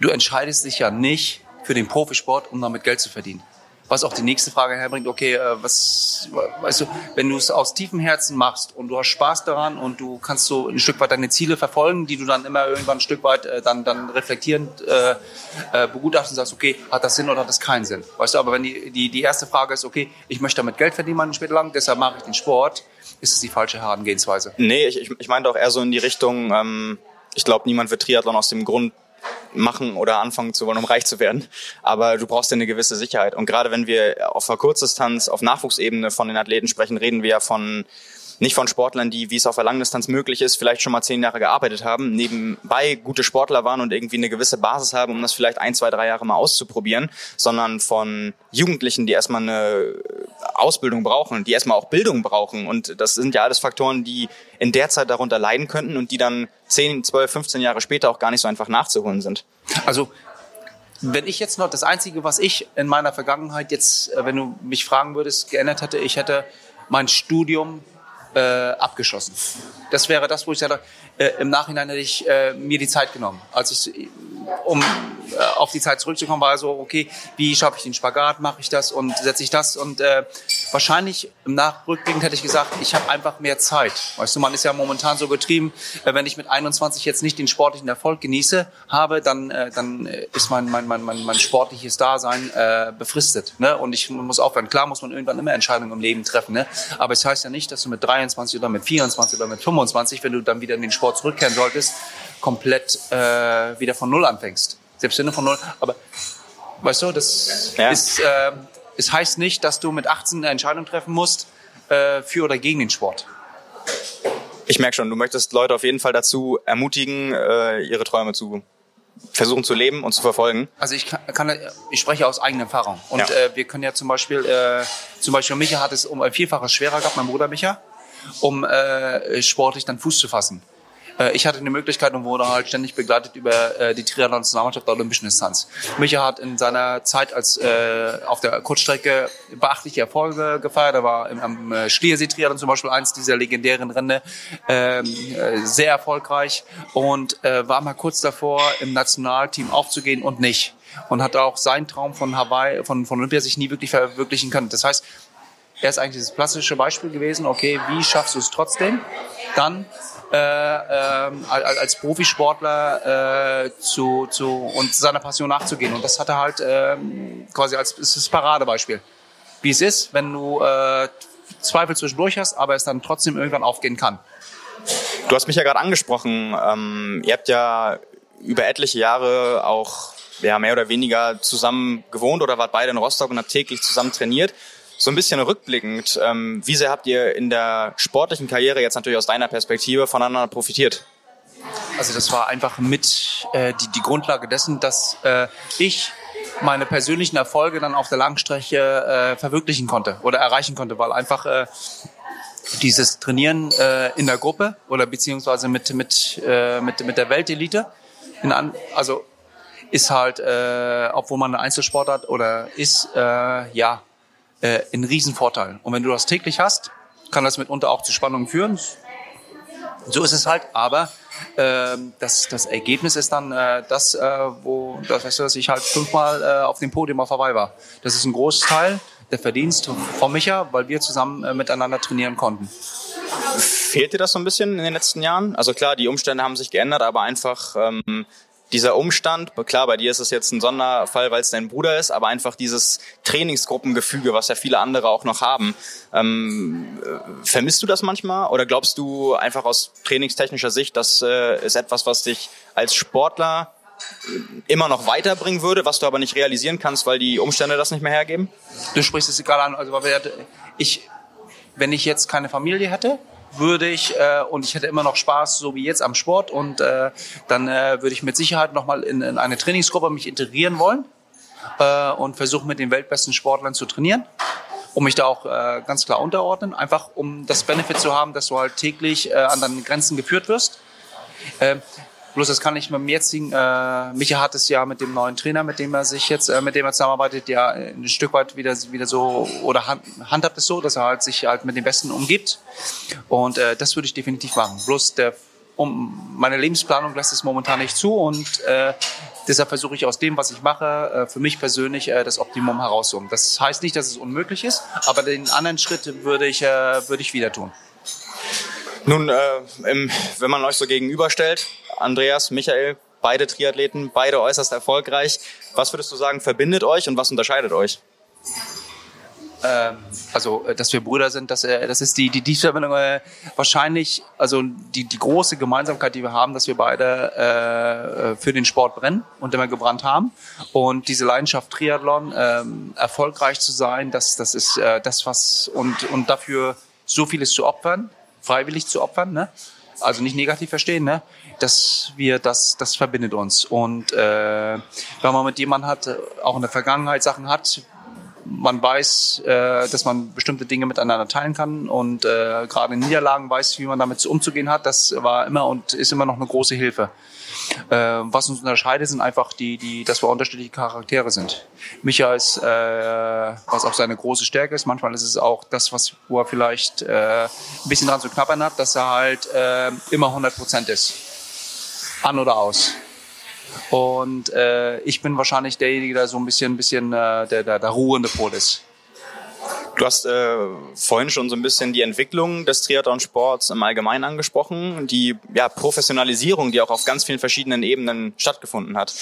du entscheidest dich ja nicht für den Profisport, um damit Geld zu verdienen was auch die nächste Frage herbringt, okay, äh, was, weißt du, wenn du es aus tiefem Herzen machst und du hast Spaß daran und du kannst so ein Stück weit deine Ziele verfolgen, die du dann immer irgendwann ein Stück weit äh, dann, dann reflektierend äh, äh, begutachten und sagst, okay, hat das Sinn oder hat das keinen Sinn? Weißt du, aber wenn die, die, die erste Frage ist, okay, ich möchte damit Geld verdienen, meinen später lang, deshalb mache ich den Sport, ist es die falsche Herangehensweise? Nee, ich, ich, ich meine auch eher so in die Richtung, ähm, ich glaube, niemand wird Triathlon aus dem Grund machen oder anfangen zu wollen, um reich zu werden. Aber du brauchst ja eine gewisse Sicherheit. Und gerade wenn wir auf der Kurzdistanz, auf Nachwuchsebene von den Athleten sprechen, reden wir ja von nicht von Sportlern, die, wie es auf der Langdistanz möglich ist, vielleicht schon mal zehn Jahre gearbeitet haben, nebenbei gute Sportler waren und irgendwie eine gewisse Basis haben, um das vielleicht ein, zwei, drei Jahre mal auszuprobieren, sondern von Jugendlichen, die erstmal eine Ausbildung brauchen, die erstmal auch Bildung brauchen. Und das sind ja alles Faktoren, die in der Zeit darunter leiden könnten und die dann 10, 12, 15 Jahre später auch gar nicht so einfach nachzuholen sind. Also wenn ich jetzt noch das Einzige, was ich in meiner Vergangenheit jetzt, äh, wenn du mich fragen würdest, geändert hätte, ich hätte mein Studium äh, abgeschlossen. Das wäre das, wo ich sage, äh, im Nachhinein hätte ich äh, mir die Zeit genommen. Als ich, um äh, auf die Zeit zurückzukommen, war so, okay, wie schaffe ich den Spagat, mache ich das und setze ich das und äh, wahrscheinlich im Nachrückblickend hätte ich gesagt, ich habe einfach mehr Zeit. Weißt du, man ist ja momentan so getrieben, äh, wenn ich mit 21 jetzt nicht den sportlichen Erfolg genieße, habe, dann, äh, dann ist mein, mein, mein, mein, mein sportliches Dasein äh, befristet. Ne? Und ich muss aufhören. Klar muss man irgendwann immer Entscheidungen im Leben treffen. Ne? Aber es heißt ja nicht, dass du mit 23 oder mit 24 oder mit 25, wenn du dann wieder in den Sport zurückkehren solltest, komplett äh, wieder von Null anfängst. Selbst wenn du von Null, aber weißt du, das ja. ist, äh, es heißt nicht, dass du mit 18 eine Entscheidung treffen musst äh, für oder gegen den Sport. Ich merke schon, du möchtest Leute auf jeden Fall dazu ermutigen, äh, ihre Träume zu versuchen zu leben und zu verfolgen. Also ich kann, kann ich spreche aus eigener Erfahrung und ja. äh, wir können ja zum Beispiel, äh, zum Beispiel Micha hat es um ein Vielfaches schwerer gehabt, mein Bruder Micha, um äh, sportlich dann Fuß zu fassen. Äh, ich hatte eine Möglichkeit und wurde halt ständig begleitet über äh, die Triathlon-Nationalmannschaft der Olympischen Distanz. Micha hat in seiner Zeit als äh, auf der Kurzstrecke beachtliche Erfolge gefeiert. Er war im, am äh, Schliersee-Triathlon zum Beispiel eins dieser legendären Rennen ähm, äh, sehr erfolgreich und äh, war mal kurz davor, im Nationalteam aufzugehen und nicht. Und hat auch seinen Traum von Hawaii, von, von Olympia sich nie wirklich verwirklichen können. Das heißt, er ist eigentlich das klassische Beispiel gewesen, okay, wie schaffst du es trotzdem, dann äh, äh, als Profisportler äh, zu, zu und seiner Passion nachzugehen. Und das hat er halt äh, quasi als ist das Paradebeispiel. Wie es ist, wenn du äh, Zweifel zwischendurch hast, aber es dann trotzdem irgendwann aufgehen kann. Du hast mich ja gerade angesprochen. Ähm, ihr habt ja über etliche Jahre auch ja, mehr oder weniger zusammen gewohnt oder wart beide in Rostock und habt täglich zusammen trainiert. So ein bisschen rückblickend, ähm, wie sehr habt ihr in der sportlichen Karriere jetzt natürlich aus deiner Perspektive voneinander profitiert? Also das war einfach mit äh, die, die Grundlage dessen, dass äh, ich meine persönlichen Erfolge dann auf der Langstrecke äh, verwirklichen konnte oder erreichen konnte, weil einfach äh, dieses Trainieren äh, in der Gruppe oder beziehungsweise mit mit äh, mit mit der Weltelite, in an, also ist halt, äh, obwohl man eine Einzelsportart oder ist, äh, ja äh, ein Riesenvorteil. Und wenn du das täglich hast, kann das mitunter auch zu Spannungen führen. So ist es halt, aber äh, das, das Ergebnis ist dann äh, das, äh, wo das weißt du, dass ich halt fünfmal äh, auf dem Podium auf Hawaii war. Das ist ein Großteil der Verdienst von Micha, weil wir zusammen äh, miteinander trainieren konnten. Fehlt dir das so ein bisschen in den letzten Jahren? Also klar, die Umstände haben sich geändert, aber einfach ähm, dieser Umstand, klar, bei dir ist es jetzt ein Sonderfall, weil es dein Bruder ist, aber einfach dieses Trainingsgruppengefüge, was ja viele andere auch noch haben. Ähm, äh, vermisst du das manchmal oder glaubst du einfach aus trainingstechnischer Sicht, das äh, ist etwas, was dich als Sportler äh, immer noch weiterbringen würde, was du aber nicht realisieren kannst, weil die Umstände das nicht mehr hergeben? Du sprichst es egal an. Also ich, wenn ich jetzt keine Familie hätte, würde ich äh, und ich hätte immer noch Spaß, so wie jetzt am Sport und äh, dann äh, würde ich mit Sicherheit nochmal in, in eine Trainingsgruppe mich integrieren wollen äh, und versuchen mit den weltbesten Sportlern zu trainieren um mich da auch äh, ganz klar unterordnen, einfach um das Benefit zu haben, dass du halt täglich äh, an deine Grenzen geführt wirst. Äh, Bloß das kann ich mit dem jetzigen, äh, Micha hat es ja mit dem neuen Trainer, mit dem er sich jetzt, äh, mit dem er zusammenarbeitet, ja ein Stück weit wieder, wieder so, oder hand, handhabt es so, dass er halt sich halt mit den Besten umgibt. Und äh, das würde ich definitiv machen. Bloß der, um, meine Lebensplanung lässt es momentan nicht zu und äh, deshalb versuche ich aus dem, was ich mache, äh, für mich persönlich äh, das Optimum herauszuholen. Das heißt nicht, dass es unmöglich ist, aber den anderen Schritt würde ich, äh, würde ich wieder tun. Nun, äh, im, wenn man euch so gegenüberstellt, Andreas, Michael, beide Triathleten, beide äußerst erfolgreich. Was würdest du sagen, verbindet euch und was unterscheidet euch? Ähm, also, äh, dass wir Brüder sind, das, äh, das ist die, die, die Verbindung äh, wahrscheinlich, also die, die große Gemeinsamkeit, die wir haben, dass wir beide äh, für den Sport brennen und immer gebrannt haben. Und diese Leidenschaft Triathlon, ähm, erfolgreich zu sein, das, das ist äh, das, was und, und dafür so vieles zu opfern, freiwillig zu opfern, ne? Also nicht negativ verstehen, ne? dass wir das, das verbindet uns. Und äh, wenn man mit jemandem hat, auch in der Vergangenheit Sachen hat, man weiß, äh, dass man bestimmte Dinge miteinander teilen kann und äh, gerade in Niederlagen weiß, wie man damit umzugehen hat. Das war immer und ist immer noch eine große Hilfe. Äh, was uns unterscheidet, sind einfach die, die, dass wir unterschiedliche Charaktere sind. Micha ist, äh, was auch seine große Stärke ist. Manchmal ist es auch das, was wo er vielleicht äh, ein bisschen dran zu knappern hat, dass er halt äh, immer 100 Prozent ist, an oder aus. Und äh, ich bin wahrscheinlich derjenige, der so ein bisschen, ein bisschen äh, der, der, der ruhende Pol ist. Du hast äh, vorhin schon so ein bisschen die Entwicklung des Triathlon-Sports im Allgemeinen angesprochen, die ja, Professionalisierung, die auch auf ganz vielen verschiedenen Ebenen stattgefunden hat.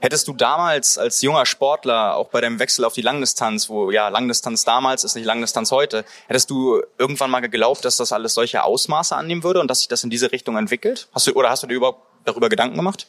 Hättest du damals als junger Sportler, auch bei dem Wechsel auf die Langdistanz, wo ja Langdistanz damals ist nicht Langdistanz heute, hättest du irgendwann mal geglaubt, dass das alles solche Ausmaße annehmen würde und dass sich das in diese Richtung entwickelt? Hast du oder hast du dir überhaupt darüber Gedanken gemacht?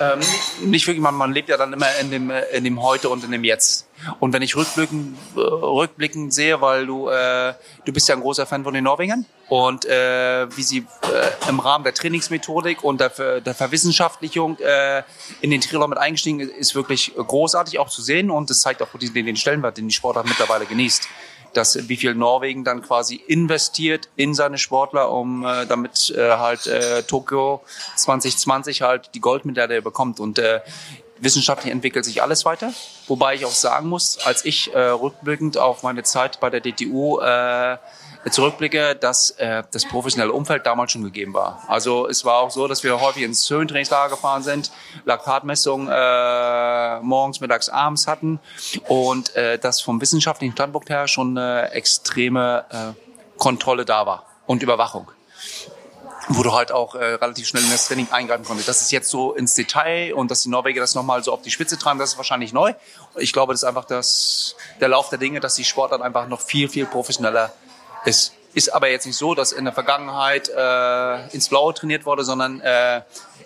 Ähm, nicht wirklich, man, man lebt ja dann immer in dem, in dem Heute und in dem Jetzt. Und wenn ich rückblickend, äh, rückblickend sehe, weil du, äh, du bist ja ein großer Fan von den Norwegern und äh, wie sie äh, im Rahmen der Trainingsmethodik und der, der Verwissenschaftlichung äh, in den Triathlon mit eingestiegen ist, ist wirklich großartig auch zu sehen und es zeigt auch den, den Stellenwert, den die Sportart mittlerweile genießt dass wie viel Norwegen dann quasi investiert in seine Sportler, um äh, damit äh, halt äh, Tokio 2020 halt die Goldmedaille bekommt. Und äh, wissenschaftlich entwickelt sich alles weiter. Wobei ich auch sagen muss, als ich äh, rückblickend auf meine Zeit bei der DTU äh, zurückblicke, dass äh, das professionelle Umfeld damals schon gegeben war. Also es war auch so, dass wir häufig ins Höhentrainingslager gefahren sind, Laktatmessungen äh, morgens, mittags, abends hatten und äh, dass vom wissenschaftlichen Standpunkt her schon eine extreme äh, Kontrolle da war und Überwachung wo du halt auch äh, relativ schnell in das Training eingreifen konntest. Das ist jetzt so ins Detail und dass die Norweger das nochmal so auf die Spitze treiben, das ist wahrscheinlich neu. Ich glaube, das ist einfach das, der Lauf der Dinge, dass die Sportart einfach noch viel, viel professioneller es ist aber jetzt nicht so, dass in der Vergangenheit äh, ins Blaue trainiert wurde, sondern äh,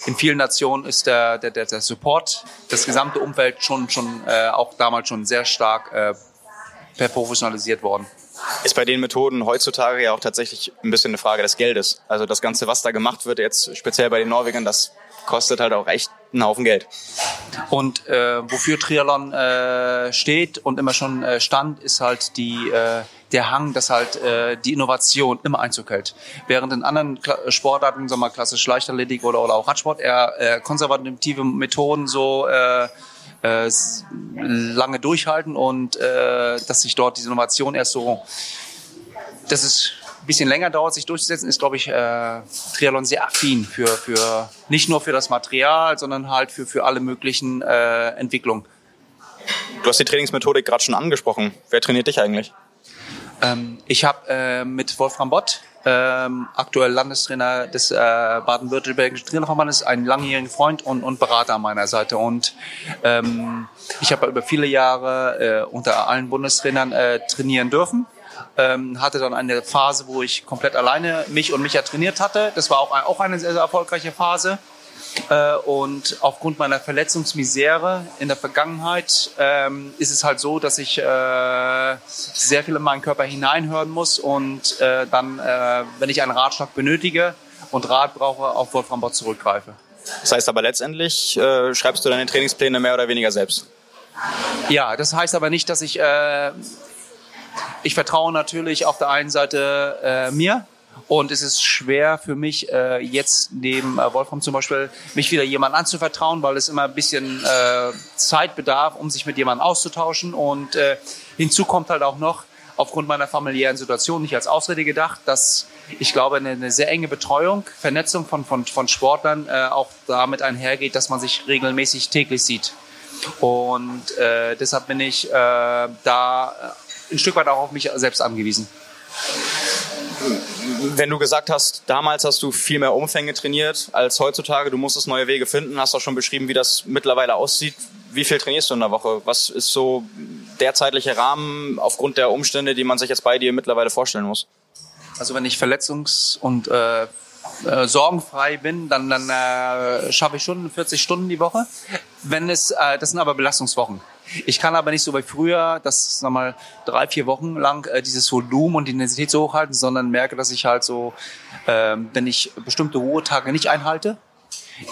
in vielen Nationen ist der, der, der, der Support, das gesamte Umfeld schon, schon äh, auch damals schon sehr stark äh, verprofessionalisiert worden. Ist bei den Methoden heutzutage ja auch tatsächlich ein bisschen eine Frage des Geldes. Also das Ganze, was da gemacht wird, jetzt speziell bei den Norwegern, das kostet halt auch echt einen Haufen Geld. Und äh, wofür Triathlon äh, steht und immer schon äh, stand, ist halt die äh, der Hang, dass halt äh, die Innovation immer Einzug hält. Während in anderen Kla Sportarten, sagen wir mal klassisch Leichtathletik oder, oder auch Radsport, eher äh, konservative Methoden so äh, äh, lange durchhalten und äh, dass sich dort diese Innovation erst so, dass es ein bisschen länger dauert, sich durchzusetzen, ist, glaube ich, äh, Triathlon sehr affin für, für nicht nur für das Material, sondern halt für, für alle möglichen äh, Entwicklungen. Du hast die Trainingsmethodik gerade schon angesprochen. Wer trainiert dich eigentlich? Ähm, ich habe äh, mit Wolfram Bott, ähm, aktuell Landestrainer des äh, Baden-Württembergischen Trainerverbandes, einen langjährigen Freund und, und Berater an meiner Seite. Und ähm, ich habe über viele Jahre äh, unter allen Bundestrainern äh, trainieren dürfen. Ähm, hatte dann eine Phase, wo ich komplett alleine mich und mich ja trainiert hatte. Das war auch, auch eine sehr, sehr erfolgreiche Phase. Äh, und aufgrund meiner Verletzungsmisere in der Vergangenheit ähm, ist es halt so, dass ich äh, sehr viel in meinen Körper hineinhören muss und äh, dann, äh, wenn ich einen Ratschlag benötige und Rat brauche, auf Wolfram Bott zurückgreife. Das heißt aber letztendlich äh, schreibst du deine Trainingspläne mehr oder weniger selbst? Ja, das heißt aber nicht, dass ich äh, ich vertraue natürlich auf der einen Seite mir, und es ist schwer für mich, äh, jetzt neben äh, Wolfram zum Beispiel, mich wieder jemandem anzuvertrauen, weil es immer ein bisschen äh, Zeit bedarf, um sich mit jemandem auszutauschen. Und äh, hinzu kommt halt auch noch, aufgrund meiner familiären Situation nicht als Ausrede gedacht, dass ich glaube, eine, eine sehr enge Betreuung, Vernetzung von, von, von Sportlern äh, auch damit einhergeht, dass man sich regelmäßig täglich sieht. Und äh, deshalb bin ich äh, da ein Stück weit auch auf mich selbst angewiesen wenn du gesagt hast, damals hast du viel mehr Umfänge trainiert als heutzutage, du musstest neue Wege finden, hast auch schon beschrieben, wie das mittlerweile aussieht. Wie viel trainierst du in der Woche? Was ist so der zeitliche Rahmen aufgrund der Umstände, die man sich jetzt bei dir mittlerweile vorstellen muss? Also wenn ich verletzungs- und äh, äh, sorgenfrei bin, dann, dann äh, schaffe ich schon 40 Stunden die Woche. Wenn es, äh, das sind aber Belastungswochen. Ich kann aber nicht so wie früher, das sag mal drei, vier Wochen lang äh, dieses Volumen und die Intensität so hochhalten, sondern merke, dass ich halt so, äh, wenn ich bestimmte Ruhetage nicht einhalte,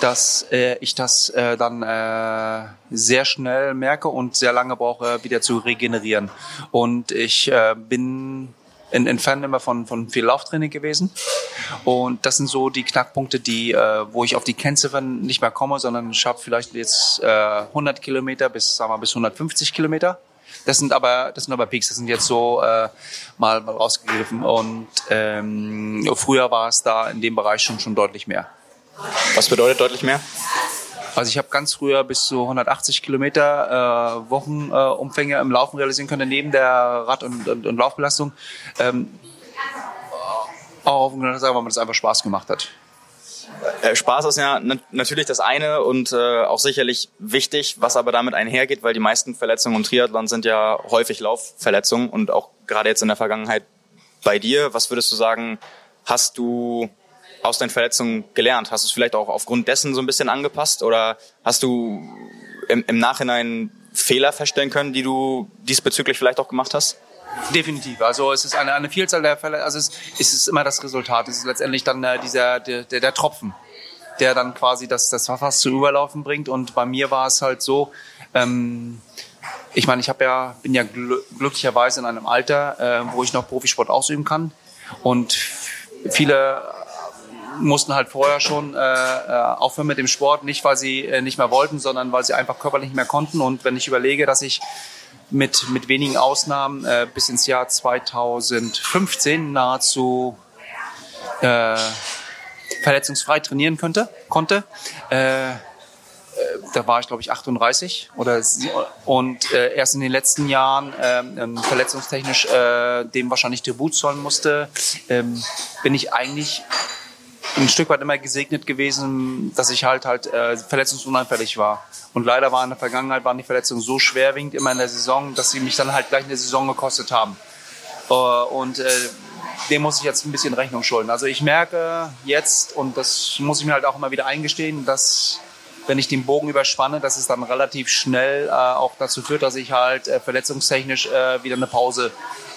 dass äh, ich das äh, dann äh, sehr schnell merke und sehr lange brauche, wieder zu regenerieren. Und ich äh, bin in, in Fan immer von, von viel Lauftraining gewesen. Und das sind so die Knackpunkte, die, äh, wo ich auf die Kennziffern nicht mehr komme, sondern ich habe vielleicht jetzt äh, 100 Kilometer bis, sagen wir, bis 150 Kilometer. Das sind aber, das sind aber Peaks, das sind jetzt so äh, mal, mal rausgegriffen. Und ähm, früher war es da in dem Bereich schon, schon deutlich mehr. Was bedeutet deutlich mehr? Also ich habe ganz früher bis zu 180 Kilometer äh, Wochenumfänge äh, im Laufen realisieren können, neben der Rad- und, und, und Laufbelastung. Ähm, auch sagen, weil man das einfach Spaß gemacht hat. Äh, Spaß ist ja natürlich das eine und äh, auch sicherlich wichtig, was aber damit einhergeht, weil die meisten Verletzungen im Triathlon sind ja häufig Laufverletzungen und auch gerade jetzt in der Vergangenheit bei dir. Was würdest du sagen, hast du aus deinen Verletzungen gelernt? Hast du es vielleicht auch aufgrund dessen so ein bisschen angepasst oder hast du im, im Nachhinein Fehler feststellen können, die du diesbezüglich vielleicht auch gemacht hast? Definitiv. Also es ist eine, eine Vielzahl der Fälle. Also es, es ist immer das Resultat. Es ist letztendlich dann äh, dieser der, der, der Tropfen, der dann quasi das das Fass zu überlaufen bringt. Und bei mir war es halt so. Ähm, ich meine, ich habe ja bin ja gl glücklicherweise in einem Alter, äh, wo ich noch Profisport ausüben kann. Und viele mussten halt vorher schon äh, äh, aufhören mit dem Sport, nicht weil sie äh, nicht mehr wollten, sondern weil sie einfach körperlich nicht mehr konnten. Und wenn ich überlege, dass ich mit, mit wenigen Ausnahmen äh, bis ins Jahr 2015 nahezu äh, verletzungsfrei trainieren könnte, konnte, äh, äh da war ich glaube ich 38 oder und äh, erst in den letzten Jahren ähm, verletzungstechnisch äh, dem wahrscheinlich Tribut zollen musste, ähm, bin ich eigentlich ein Stück weit immer gesegnet gewesen, dass ich halt halt äh, verletzungsunanfällig war. Und leider war in der Vergangenheit waren die Verletzungen so schwerwiegend immer in der Saison, dass sie mich dann halt gleich in der Saison gekostet haben. Äh, und äh, dem muss ich jetzt ein bisschen Rechnung schulden. Also ich merke jetzt, und das muss ich mir halt auch immer wieder eingestehen, dass wenn ich den Bogen überspanne, dass es dann relativ schnell äh, auch dazu führt, dass ich halt äh, verletzungstechnisch äh, wieder eine Pause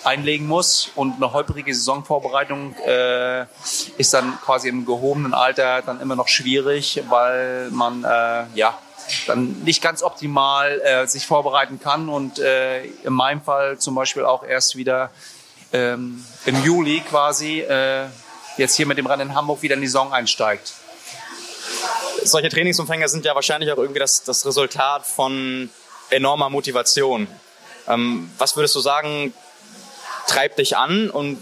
einlegen muss. Und eine holprige Saisonvorbereitung äh, ist dann quasi im gehobenen Alter dann immer noch schwierig, weil man äh, ja dann nicht ganz optimal äh, sich vorbereiten kann und äh, in meinem Fall zum Beispiel auch erst wieder ähm, im Juli quasi äh, jetzt hier mit dem Rennen in Hamburg wieder in die Saison einsteigt. solche Trainingsumfänge sind ja wahrscheinlich auch irgendwie das, das Resultat von enormer Motivation. Ähm, was würdest du sagen, treibt dich an und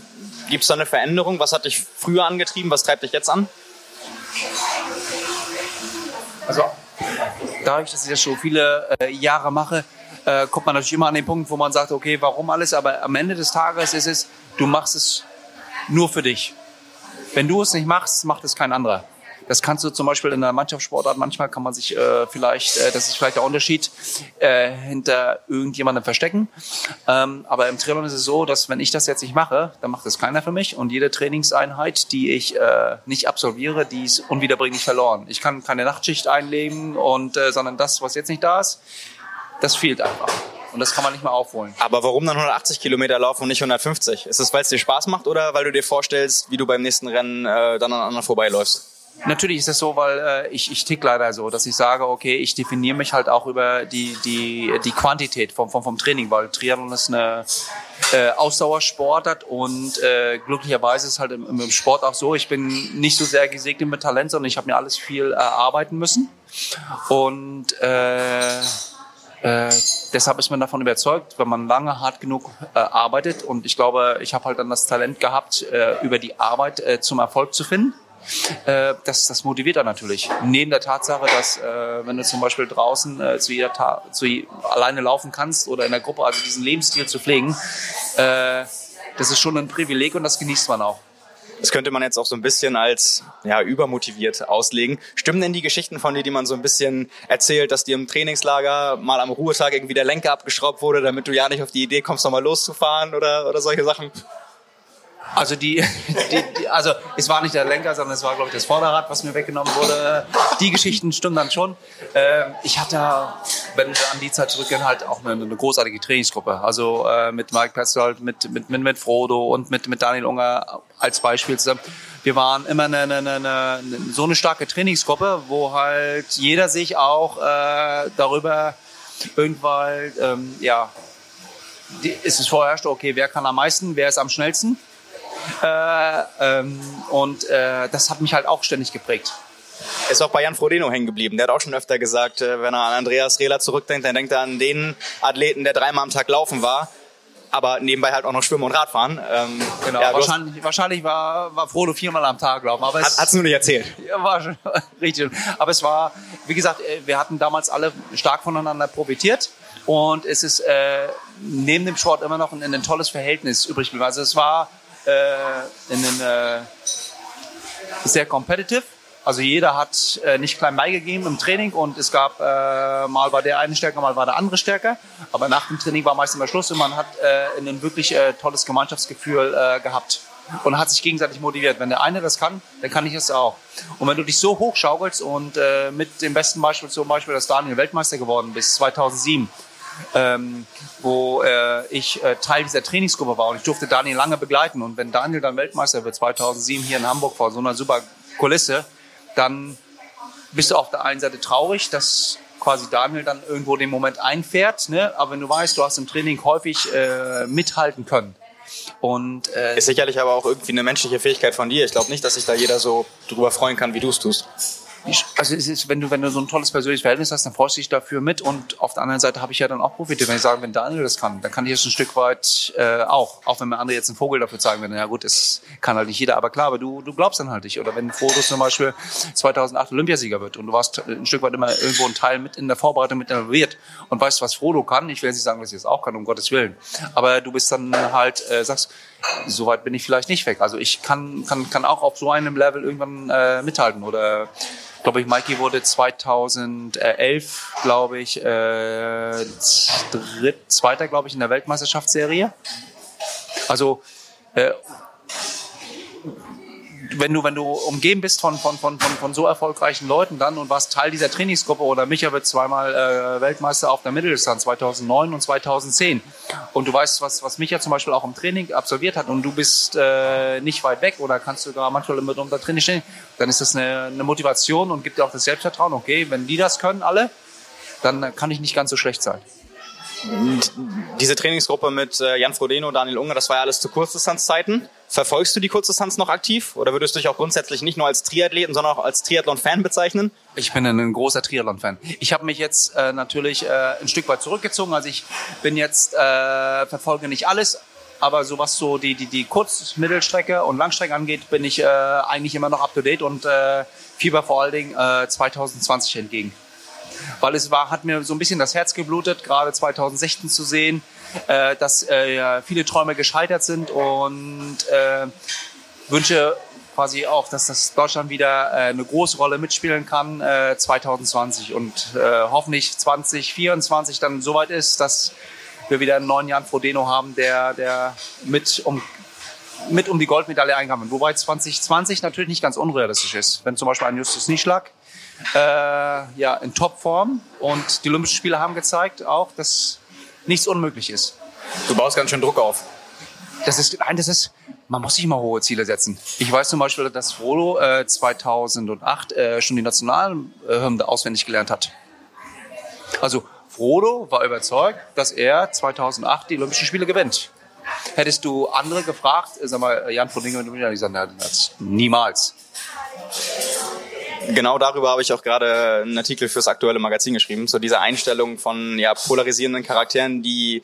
gibt es da eine Veränderung? Was hat dich früher angetrieben? Was treibt dich jetzt an? Also dadurch, dass ich das schon viele äh, Jahre mache, äh, kommt man natürlich immer an den Punkt, wo man sagt, okay, warum alles? Aber am Ende des Tages ist es, du machst es nur für dich. Wenn du es nicht machst, macht es kein anderer. Das kannst du zum Beispiel in einer Mannschaftssportart, manchmal kann man sich äh, vielleicht, äh, das ist vielleicht der Unterschied, äh, hinter irgendjemandem verstecken. Ähm, aber im Triathlon ist es so, dass wenn ich das jetzt nicht mache, dann macht das keiner für mich. Und jede Trainingseinheit, die ich äh, nicht absolviere, die ist unwiederbringlich verloren. Ich kann keine Nachtschicht einlegen und äh, sondern das, was jetzt nicht da ist, das fehlt einfach. Und das kann man nicht mehr aufholen. Aber warum dann 180 Kilometer laufen und nicht 150? Ist es, weil es dir Spaß macht oder weil du dir vorstellst, wie du beim nächsten Rennen äh, dann an anderen vorbeiläufst? Natürlich ist es so, weil äh, ich, ich tick leider so, dass ich sage, okay, ich definiere mich halt auch über die, die, die Quantität vom, vom, vom Training, weil Triathlon ist eine äh, Ausdauersportart und äh, glücklicherweise ist halt im, im Sport auch so, ich bin nicht so sehr gesegnet mit Talent, sondern ich habe mir alles viel erarbeiten müssen. Und äh, äh, deshalb ist man davon überzeugt, wenn man lange hart genug äh, arbeitet und ich glaube, ich habe halt dann das Talent gehabt, äh, über die Arbeit äh, zum Erfolg zu finden. Äh, das, das motiviert dann natürlich. Neben der Tatsache, dass äh, wenn du zum Beispiel draußen äh, zu jeder Ta zu alleine laufen kannst oder in der Gruppe, also diesen Lebensstil zu pflegen, äh, das ist schon ein Privileg und das genießt man auch. Das könnte man jetzt auch so ein bisschen als ja, übermotiviert auslegen. Stimmen denn die Geschichten von dir, die man so ein bisschen erzählt, dass dir im Trainingslager mal am Ruhetag irgendwie der Lenker abgeschraubt wurde, damit du ja nicht auf die Idee kommst, nochmal loszufahren oder, oder solche Sachen? Also die, die, die, also es war nicht der Lenker, sondern es war glaube ich das Vorderrad, was mir weggenommen wurde. Die Geschichten stimmen dann schon. Ähm, ich hatte, wenn wir an die Zeit zurückgehen, halt auch eine, eine großartige Trainingsgruppe. Also äh, mit Mike Petzold, mit, mit, mit, mit Frodo und mit, mit Daniel Unger als Beispiel zusammen. Wir waren immer eine, eine, eine, so eine starke Trainingsgruppe, wo halt jeder sich auch äh, darüber irgendwann, ähm, ja, die, ist es vorherrscht, okay, wer kann am meisten, wer ist am schnellsten äh, ähm, und äh, das hat mich halt auch ständig geprägt. Ist auch bei Jan Frodeno hängen geblieben. Der hat auch schon öfter gesagt, äh, wenn er an Andreas Rehler zurückdenkt, dann denkt er an den Athleten, der dreimal am Tag laufen war aber nebenbei halt auch noch Schwimmen und Radfahren. Ähm, genau, ja, wahrscheinlich, wahrscheinlich war, war Frodo viermal am Tag laufen. Aber es, Hat es nur nicht erzählt. Ja, war schon richtig. Aber es war, wie gesagt, äh, wir hatten damals alle stark voneinander profitiert. Und es ist äh, neben dem Sport immer noch ein, ein tolles Verhältnis übrig geblieben. Also es war in den, äh, sehr competitive. Also jeder hat äh, nicht klein beigegeben im Training und es gab äh, mal war der eine stärker, mal war der andere stärker. Aber nach dem Training war meistens immer Schluss und man hat äh, ein wirklich äh, tolles Gemeinschaftsgefühl äh, gehabt und hat sich gegenseitig motiviert. Wenn der eine das kann, dann kann ich es auch. Und wenn du dich so hochschaukelst und äh, mit dem besten Beispiel zum Beispiel, dass Daniel Weltmeister geworden bis 2007, ähm, wo äh, ich äh, Teil dieser Trainingsgruppe war und ich durfte Daniel lange begleiten. Und wenn Daniel dann Weltmeister wird 2007 hier in Hamburg vor so einer super Kulisse, dann bist du auf der einen Seite traurig, dass quasi Daniel dann irgendwo den Moment einfährt, ne? aber wenn du weißt, du hast im Training häufig äh, mithalten können. Und, äh, ist sicherlich aber auch irgendwie eine menschliche Fähigkeit von dir. Ich glaube nicht, dass sich da jeder so drüber freuen kann, wie du es tust also es ist, wenn du, wenn du so ein tolles persönliches Verhältnis hast, dann freust du dich dafür mit. Und auf der anderen Seite habe ich ja dann auch profitiert. Wenn ich sage, wenn Daniel das kann, dann kann ich es ein Stück weit äh, auch. Auch wenn mir andere jetzt einen Vogel dafür zeigen werden. Ja gut, es kann halt nicht jeder, aber klar, aber du, du glaubst dann halt nicht. Oder wenn Foto zum Beispiel 2008 Olympiasieger wird und du warst ein Stück weit immer irgendwo ein Teil mit in der Vorbereitung mit involviert und weißt, was Frodo kann. Ich will nicht sagen, dass ich es auch kann, um Gottes Willen. Aber du bist dann halt, äh, sagst, so weit bin ich vielleicht nicht weg. Also ich kann, kann, kann auch auf so einem Level irgendwann äh, mithalten oder glaube ich, Mikey wurde 2011, glaube ich, äh, dritt, zweiter, glaube ich, in der Weltmeisterschaftsserie. Also äh, wenn du, wenn du umgeben bist von, von, von, von, von so erfolgreichen Leuten dann und warst Teil dieser Trainingsgruppe oder Micha wird zweimal äh, Weltmeister auf der Mitteldistanz 2009 und 2010 und du weißt, was, was Micha zum Beispiel auch im Training absolviert hat und du bist äh, nicht weit weg oder kannst sogar manchmal mit unter Training stehen, dann ist das eine, eine Motivation und gibt dir auch das Selbstvertrauen, okay, wenn die das können alle, dann kann ich nicht ganz so schlecht sein. Diese Trainingsgruppe mit äh, Jan Frodeno, Daniel Unger, das war ja alles zu Kurzdistanzzeiten. Verfolgst du die Kurzdistanz noch aktiv oder würdest du dich auch grundsätzlich nicht nur als Triathleten, sondern auch als Triathlon-Fan bezeichnen? Ich bin ein großer Triathlon-Fan. Ich habe mich jetzt äh, natürlich äh, ein Stück weit zurückgezogen. Also ich bin jetzt, äh, verfolge nicht alles, aber so was so die, die, die Kurz-, Mittelstrecke und Langstrecke angeht, bin ich äh, eigentlich immer noch up-to-date und äh, fieber vor allen Dingen äh, 2020 entgegen. Weil es war, hat mir so ein bisschen das Herz geblutet, gerade 2016 zu sehen, äh, dass äh, viele Träume gescheitert sind und äh, wünsche quasi auch, dass das Deutschland wieder äh, eine große Rolle mitspielen kann äh, 2020 und äh, hoffentlich 2024 dann soweit ist, dass wir wieder einen neuen Jan Frodeno haben, der, der mit um mit um die Goldmedaille einkam. Wobei 2020 natürlich nicht ganz unrealistisch ist. Wenn zum Beispiel ein Justus Nieschlag äh, ja in Topform und die Olympischen Spiele haben gezeigt auch, dass nichts unmöglich ist. Du baust ganz schön Druck auf. Das ist, nein, das ist, man muss sich mal hohe Ziele setzen. Ich weiß zum Beispiel, dass Frodo äh, 2008 äh, schon die Nationalhymne auswendig gelernt hat. Also Frodo war überzeugt, dass er 2008 die Olympischen Spiele gewinnt. Hättest du andere gefragt, sag mal, Jan von Dingen, die gesagt, na, niemals. Genau darüber habe ich auch gerade einen Artikel fürs aktuelle Magazin geschrieben, so diese Einstellung von ja, polarisierenden Charakteren, die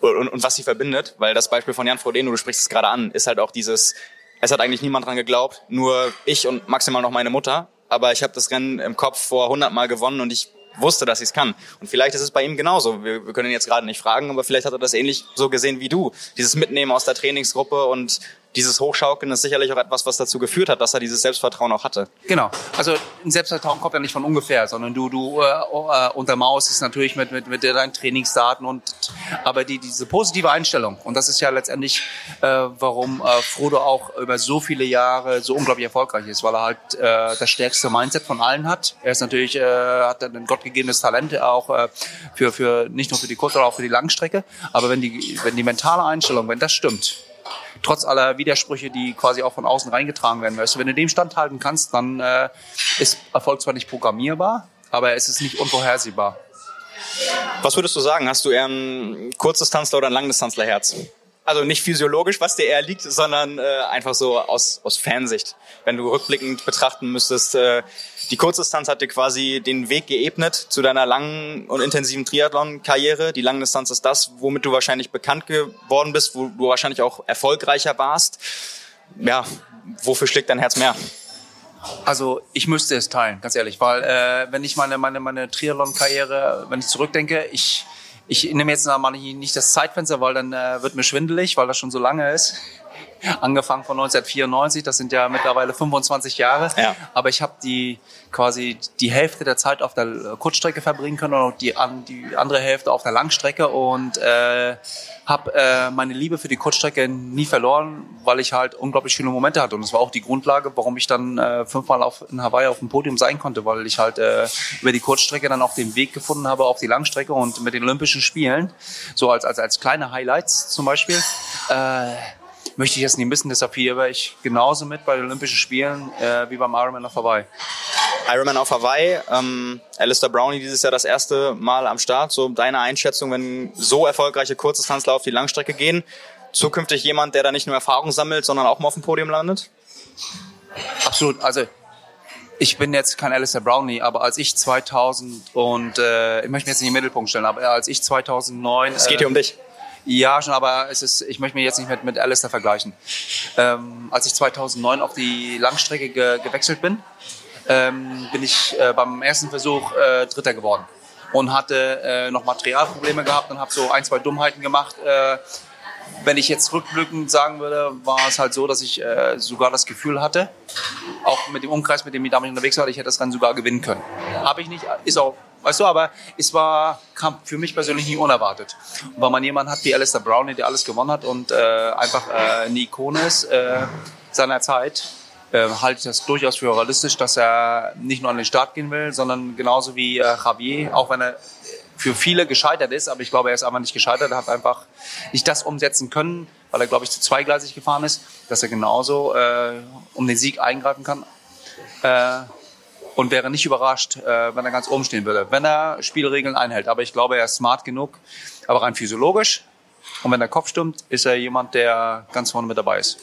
und, und was sie verbindet, weil das Beispiel von Jan Frodeno, du sprichst es gerade an, ist halt auch dieses, es hat eigentlich niemand dran geglaubt, nur ich und maximal noch meine Mutter, aber ich habe das Rennen im Kopf vor 100 Mal gewonnen und ich wusste, dass ich es kann. Und vielleicht ist es bei ihm genauso. Wir, wir können ihn jetzt gerade nicht fragen, aber vielleicht hat er das ähnlich so gesehen wie du. Dieses Mitnehmen aus der Trainingsgruppe und dieses Hochschaukeln ist sicherlich auch etwas, was dazu geführt hat, dass er dieses Selbstvertrauen auch hatte. Genau. Also ein Selbstvertrauen kommt ja nicht von ungefähr, sondern du, du äh, äh, untermauerst es natürlich mit, mit, mit deinen Trainingsdaten und aber die, diese positive Einstellung. Und das ist ja letztendlich, äh, warum äh, Frodo auch über so viele Jahre so unglaublich erfolgreich ist, weil er halt äh, das stärkste Mindset von allen hat. Er ist natürlich, äh, hat ein gottgegebenes Talent auch äh, für, für nicht nur für die Kurz, sondern auch für die Langstrecke. Aber wenn die, wenn die mentale Einstellung, wenn das stimmt, trotz aller Widersprüche, die quasi auch von außen reingetragen werden. Du, wenn du dem standhalten kannst, dann äh, ist Erfolg zwar nicht programmierbar, aber es ist nicht unvorhersehbar. Was würdest du sagen? Hast du eher ein Kurzdistanzler oder ein Langdistanzlerherz? Also nicht physiologisch, was dir eher liegt, sondern äh, einfach so aus, aus Fansicht. Wenn du rückblickend betrachten müsstest, äh, die Kurzdistanz hat dir quasi den Weg geebnet zu deiner langen und intensiven Triathlon-Karriere. Die Langdistanz ist das, womit du wahrscheinlich bekannt geworden bist, wo du wahrscheinlich auch erfolgreicher warst. Ja, wofür schlägt dein Herz mehr? Also ich müsste es teilen, ganz ehrlich, weil äh, wenn ich meine meine meine Triathlon-Karriere, wenn ich zurückdenke, ich ich nehme jetzt mal nicht das Zeitfenster, weil dann äh, wird mir schwindelig, weil das schon so lange ist. Angefangen von 1994, das sind ja mittlerweile 25 Jahre. Ja. Aber ich habe die quasi die Hälfte der Zeit auf der Kurzstrecke verbringen können und die, an, die andere Hälfte auf der Langstrecke und äh, habe äh, meine Liebe für die Kurzstrecke nie verloren, weil ich halt unglaublich schöne Momente hatte und das war auch die Grundlage, warum ich dann äh, fünfmal auf, in Hawaii auf dem Podium sein konnte, weil ich halt äh, über die Kurzstrecke dann auch den Weg gefunden habe auf die Langstrecke und mit den Olympischen Spielen, so als als als kleine Highlights zum Beispiel. Äh, möchte ich jetzt nicht missen. Deshalb hier war ich genauso mit bei den Olympischen Spielen äh, wie beim Ironman auf Hawaii. Ironman auf Hawaii, ähm, Alistair Brownie dieses Jahr das erste Mal am Start. So deine Einschätzung, wenn so erfolgreiche Kurzdistanzler auf die Langstrecke gehen, zukünftig jemand, der da nicht nur Erfahrung sammelt, sondern auch mal auf dem Podium landet? Absolut. Also ich bin jetzt kein Alistair Brownie, aber als ich 2000 und äh, ich möchte mich jetzt nicht in den Mittelpunkt stellen, aber als ich 2009 es geht hier um dich ja, schon, aber es ist, ich möchte mich jetzt nicht mit, mit Alistair vergleichen. Ähm, als ich 2009 auf die Langstrecke ge gewechselt bin, ähm, bin ich äh, beim ersten Versuch äh, Dritter geworden und hatte äh, noch Materialprobleme gehabt und habe so ein, zwei Dummheiten gemacht. Äh, wenn ich jetzt rückblickend sagen würde, war es halt so, dass ich äh, sogar das Gefühl hatte, auch mit dem Umkreis, mit dem ich damals unterwegs war, ich hätte das Rennen sogar gewinnen können. Habe ich nicht, ist auch Weißt du, aber es war, kam für mich persönlich nie unerwartet. Und weil man jemanden hat wie Alistair Brownlee, der alles gewonnen hat und äh, einfach äh, eine Ikone ist äh, seiner Zeit, äh, halte ich das durchaus für realistisch, dass er nicht nur an den Start gehen will, sondern genauso wie äh, Javier, auch wenn er für viele gescheitert ist, aber ich glaube, er ist einfach nicht gescheitert, er hat einfach nicht das umsetzen können, weil er, glaube ich, zu zweigleisig gefahren ist, dass er genauso äh, um den Sieg eingreifen kann. Äh, und wäre nicht überrascht, äh, wenn er ganz oben stehen würde, wenn er Spielregeln einhält. Aber ich glaube, er ist smart genug, aber rein physiologisch. Und wenn der Kopf stimmt, ist er jemand, der ganz vorne mit dabei ist.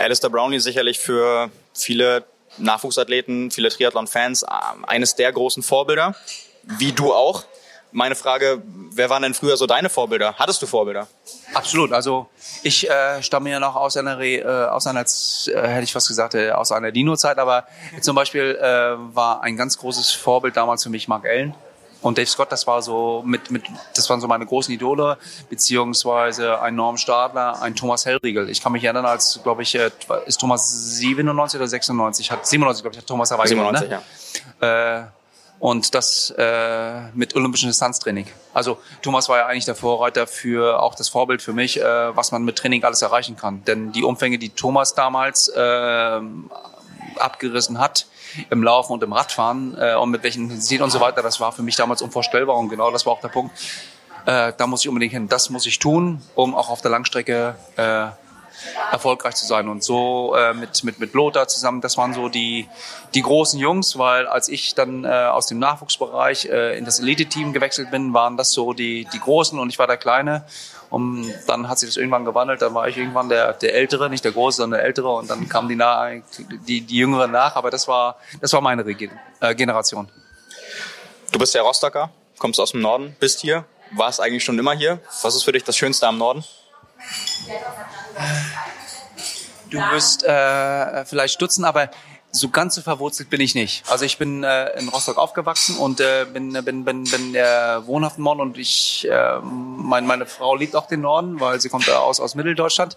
Alistair Brownlee sicherlich für viele Nachwuchsathleten, viele Triathlon-Fans äh, eines der großen Vorbilder, wie du auch. Meine Frage, wer waren denn früher so deine Vorbilder? Hattest du Vorbilder? Absolut. Also ich äh, stamme ja noch aus einer, äh, aus einer, äh, hätte ich fast gesagt, äh, aus einer Dino-Zeit, aber zum Beispiel äh, war ein ganz großes Vorbild damals für mich Mark Allen. Und Dave Scott, das war so mit, mit, das waren so meine großen Idole, beziehungsweise ein Norm Stadler, ein Thomas Hellriegel. Ich kann mich erinnern, als, glaube ich, äh, ist Thomas 97 oder 96, hat 97, glaube ich, hat Thomas dabei 97, gewonnen, ne? ja. Äh, und das äh, mit olympischem Distanztraining. Also Thomas war ja eigentlich der Vorreiter für auch das Vorbild für mich, äh, was man mit Training alles erreichen kann. Denn die Umfänge, die Thomas damals äh, abgerissen hat, im Laufen und im Radfahren äh, und mit welchen Intensität und so weiter, das war für mich damals unvorstellbar und genau das war auch der Punkt. Äh, da muss ich unbedingt hin. Das muss ich tun, um auch auf der Langstrecke äh, erfolgreich zu sein. Und so äh, mit, mit, mit Lothar zusammen, das waren so die, die großen Jungs, weil als ich dann äh, aus dem Nachwuchsbereich äh, in das Elite-Team gewechselt bin, waren das so die, die Großen und ich war der Kleine. Und dann hat sich das irgendwann gewandelt, dann war ich irgendwann der, der Ältere, nicht der Große, sondern der Ältere und dann kamen die, nah, die, die Jüngeren nach, aber das war, das war meine Reg äh, Generation. Du bist ja Rostocker, kommst aus dem Norden, bist hier, warst eigentlich schon immer hier. Was ist für dich das Schönste am Norden? Du wirst äh, vielleicht stutzen, aber so ganz so verwurzelt bin ich nicht. Also ich bin äh, in Rostock aufgewachsen und äh, bin bin bin bin der wohnhaft im Norden und ich äh, mein, meine Frau liebt auch den Norden, weil sie kommt aus aus Mitteldeutschland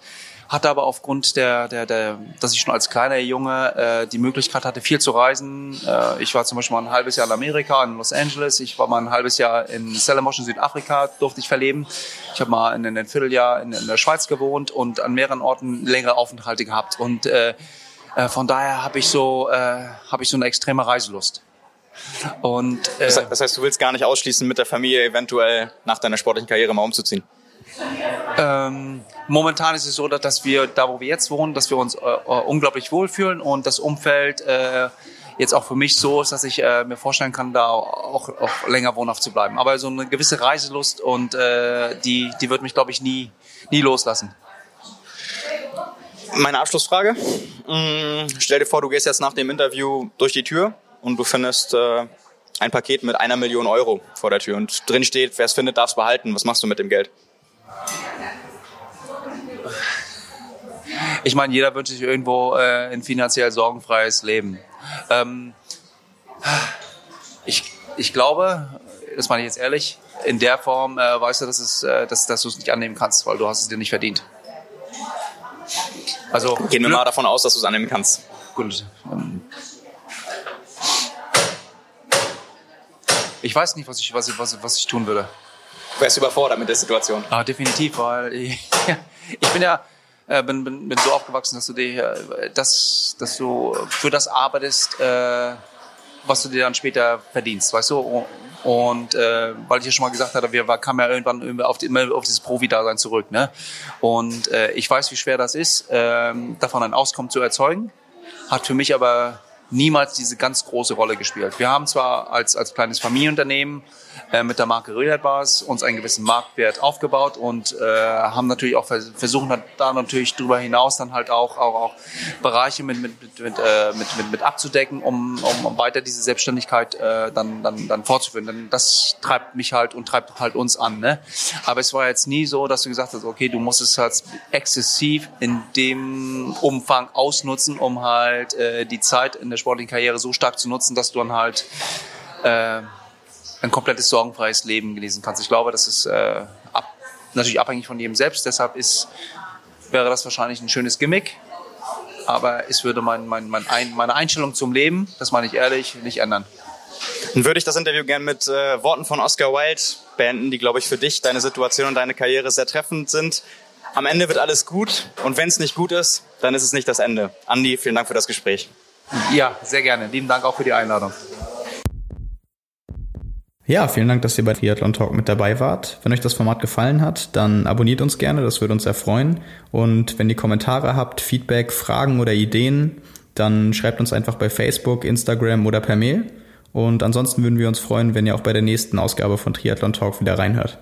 hatte aber aufgrund der, der, der, dass ich schon als kleiner Junge äh, die Möglichkeit hatte, viel zu reisen. Äh, ich war zum Beispiel mal ein halbes Jahr in Amerika, in Los Angeles. Ich war mal ein halbes Jahr in Stellenbosch in Südafrika, durfte ich verleben. Ich habe mal in, in ein Vierteljahr in, in der Schweiz gewohnt und an mehreren Orten längere Aufenthalte gehabt. Und äh, äh, von daher habe ich so äh, habe ich so eine extreme Reiselust. Und äh, das heißt, du willst gar nicht ausschließen, mit der Familie eventuell nach deiner sportlichen Karriere mal umzuziehen? Ähm, momentan ist es so, dass wir da, wo wir jetzt wohnen, dass wir uns äh, äh, unglaublich wohlfühlen und das Umfeld äh, jetzt auch für mich so ist, dass ich äh, mir vorstellen kann, da auch, auch länger wohnhaft zu bleiben. Aber so eine gewisse Reiselust und äh, die, die wird mich, glaube ich, nie, nie loslassen. Meine Abschlussfrage. Hm, stell dir vor, du gehst jetzt nach dem Interview durch die Tür und du findest äh, ein Paket mit einer Million Euro vor der Tür und drin steht, wer es findet, darf es behalten. Was machst du mit dem Geld? Ich meine, jeder wünscht sich irgendwo äh, ein finanziell sorgenfreies Leben. Ähm, ich, ich glaube, das meine ich jetzt ehrlich, in der Form äh, weißt du, dass, es, äh, dass, dass du es nicht annehmen kannst, weil du hast es dir nicht verdient. Also gehen wir mal davon aus, dass du es annehmen kannst. Gut. Ähm, ich weiß nicht, was ich, was, was, was ich tun würde. Du wärst überfordert mit der Situation. Ah, definitiv, weil ich, ich bin ja äh, bin, bin, bin so aufgewachsen, dass du dir, äh, dass, dass du für das arbeitest, äh, was du dir dann später verdienst, weißt du? Und äh, weil ich ja schon mal gesagt hatte, wir kamen ja irgendwann auf, die, immer auf dieses Profi-Dasein zurück. Ne? Und äh, ich weiß, wie schwer das ist, äh, davon ein Auskommen zu erzeugen. Hat für mich aber niemals diese ganz große Rolle gespielt. Wir haben zwar als, als kleines Familienunternehmen äh, mit der Marke Röhrt Bars uns einen gewissen Marktwert aufgebaut und äh, haben natürlich auch vers versucht, da natürlich darüber hinaus dann halt auch, auch, auch Bereiche mit, mit, mit, mit, äh, mit, mit, mit abzudecken, um, um, um weiter diese Selbstständigkeit äh, dann, dann, dann fortzuführen. Denn das treibt mich halt und treibt halt uns an. Ne? Aber es war jetzt nie so, dass du gesagt hast, okay, du musst es halt exzessiv in dem Umfang ausnutzen, um halt äh, die Zeit in der sportlichen Karriere so stark zu nutzen, dass du dann halt äh, ein komplettes sorgenfreies Leben genießen kannst. Ich glaube, das ist äh, ab, natürlich abhängig von jedem selbst. Deshalb ist, wäre das wahrscheinlich ein schönes Gimmick. Aber es würde mein, mein, mein ein, meine Einstellung zum Leben, das meine ich ehrlich, nicht ändern. Dann würde ich das Interview gerne mit äh, Worten von Oscar Wilde beenden, die, glaube ich, für dich, deine Situation und deine Karriere sehr treffend sind. Am Ende wird alles gut und wenn es nicht gut ist, dann ist es nicht das Ende. Andi, vielen Dank für das Gespräch. Ja, sehr gerne. Lieben Dank auch für die Einladung. Ja, vielen Dank, dass ihr bei Triathlon Talk mit dabei wart. Wenn euch das Format gefallen hat, dann abonniert uns gerne, das würde uns sehr freuen. Und wenn ihr Kommentare habt, Feedback, Fragen oder Ideen, dann schreibt uns einfach bei Facebook, Instagram oder per Mail. Und ansonsten würden wir uns freuen, wenn ihr auch bei der nächsten Ausgabe von Triathlon Talk wieder reinhört.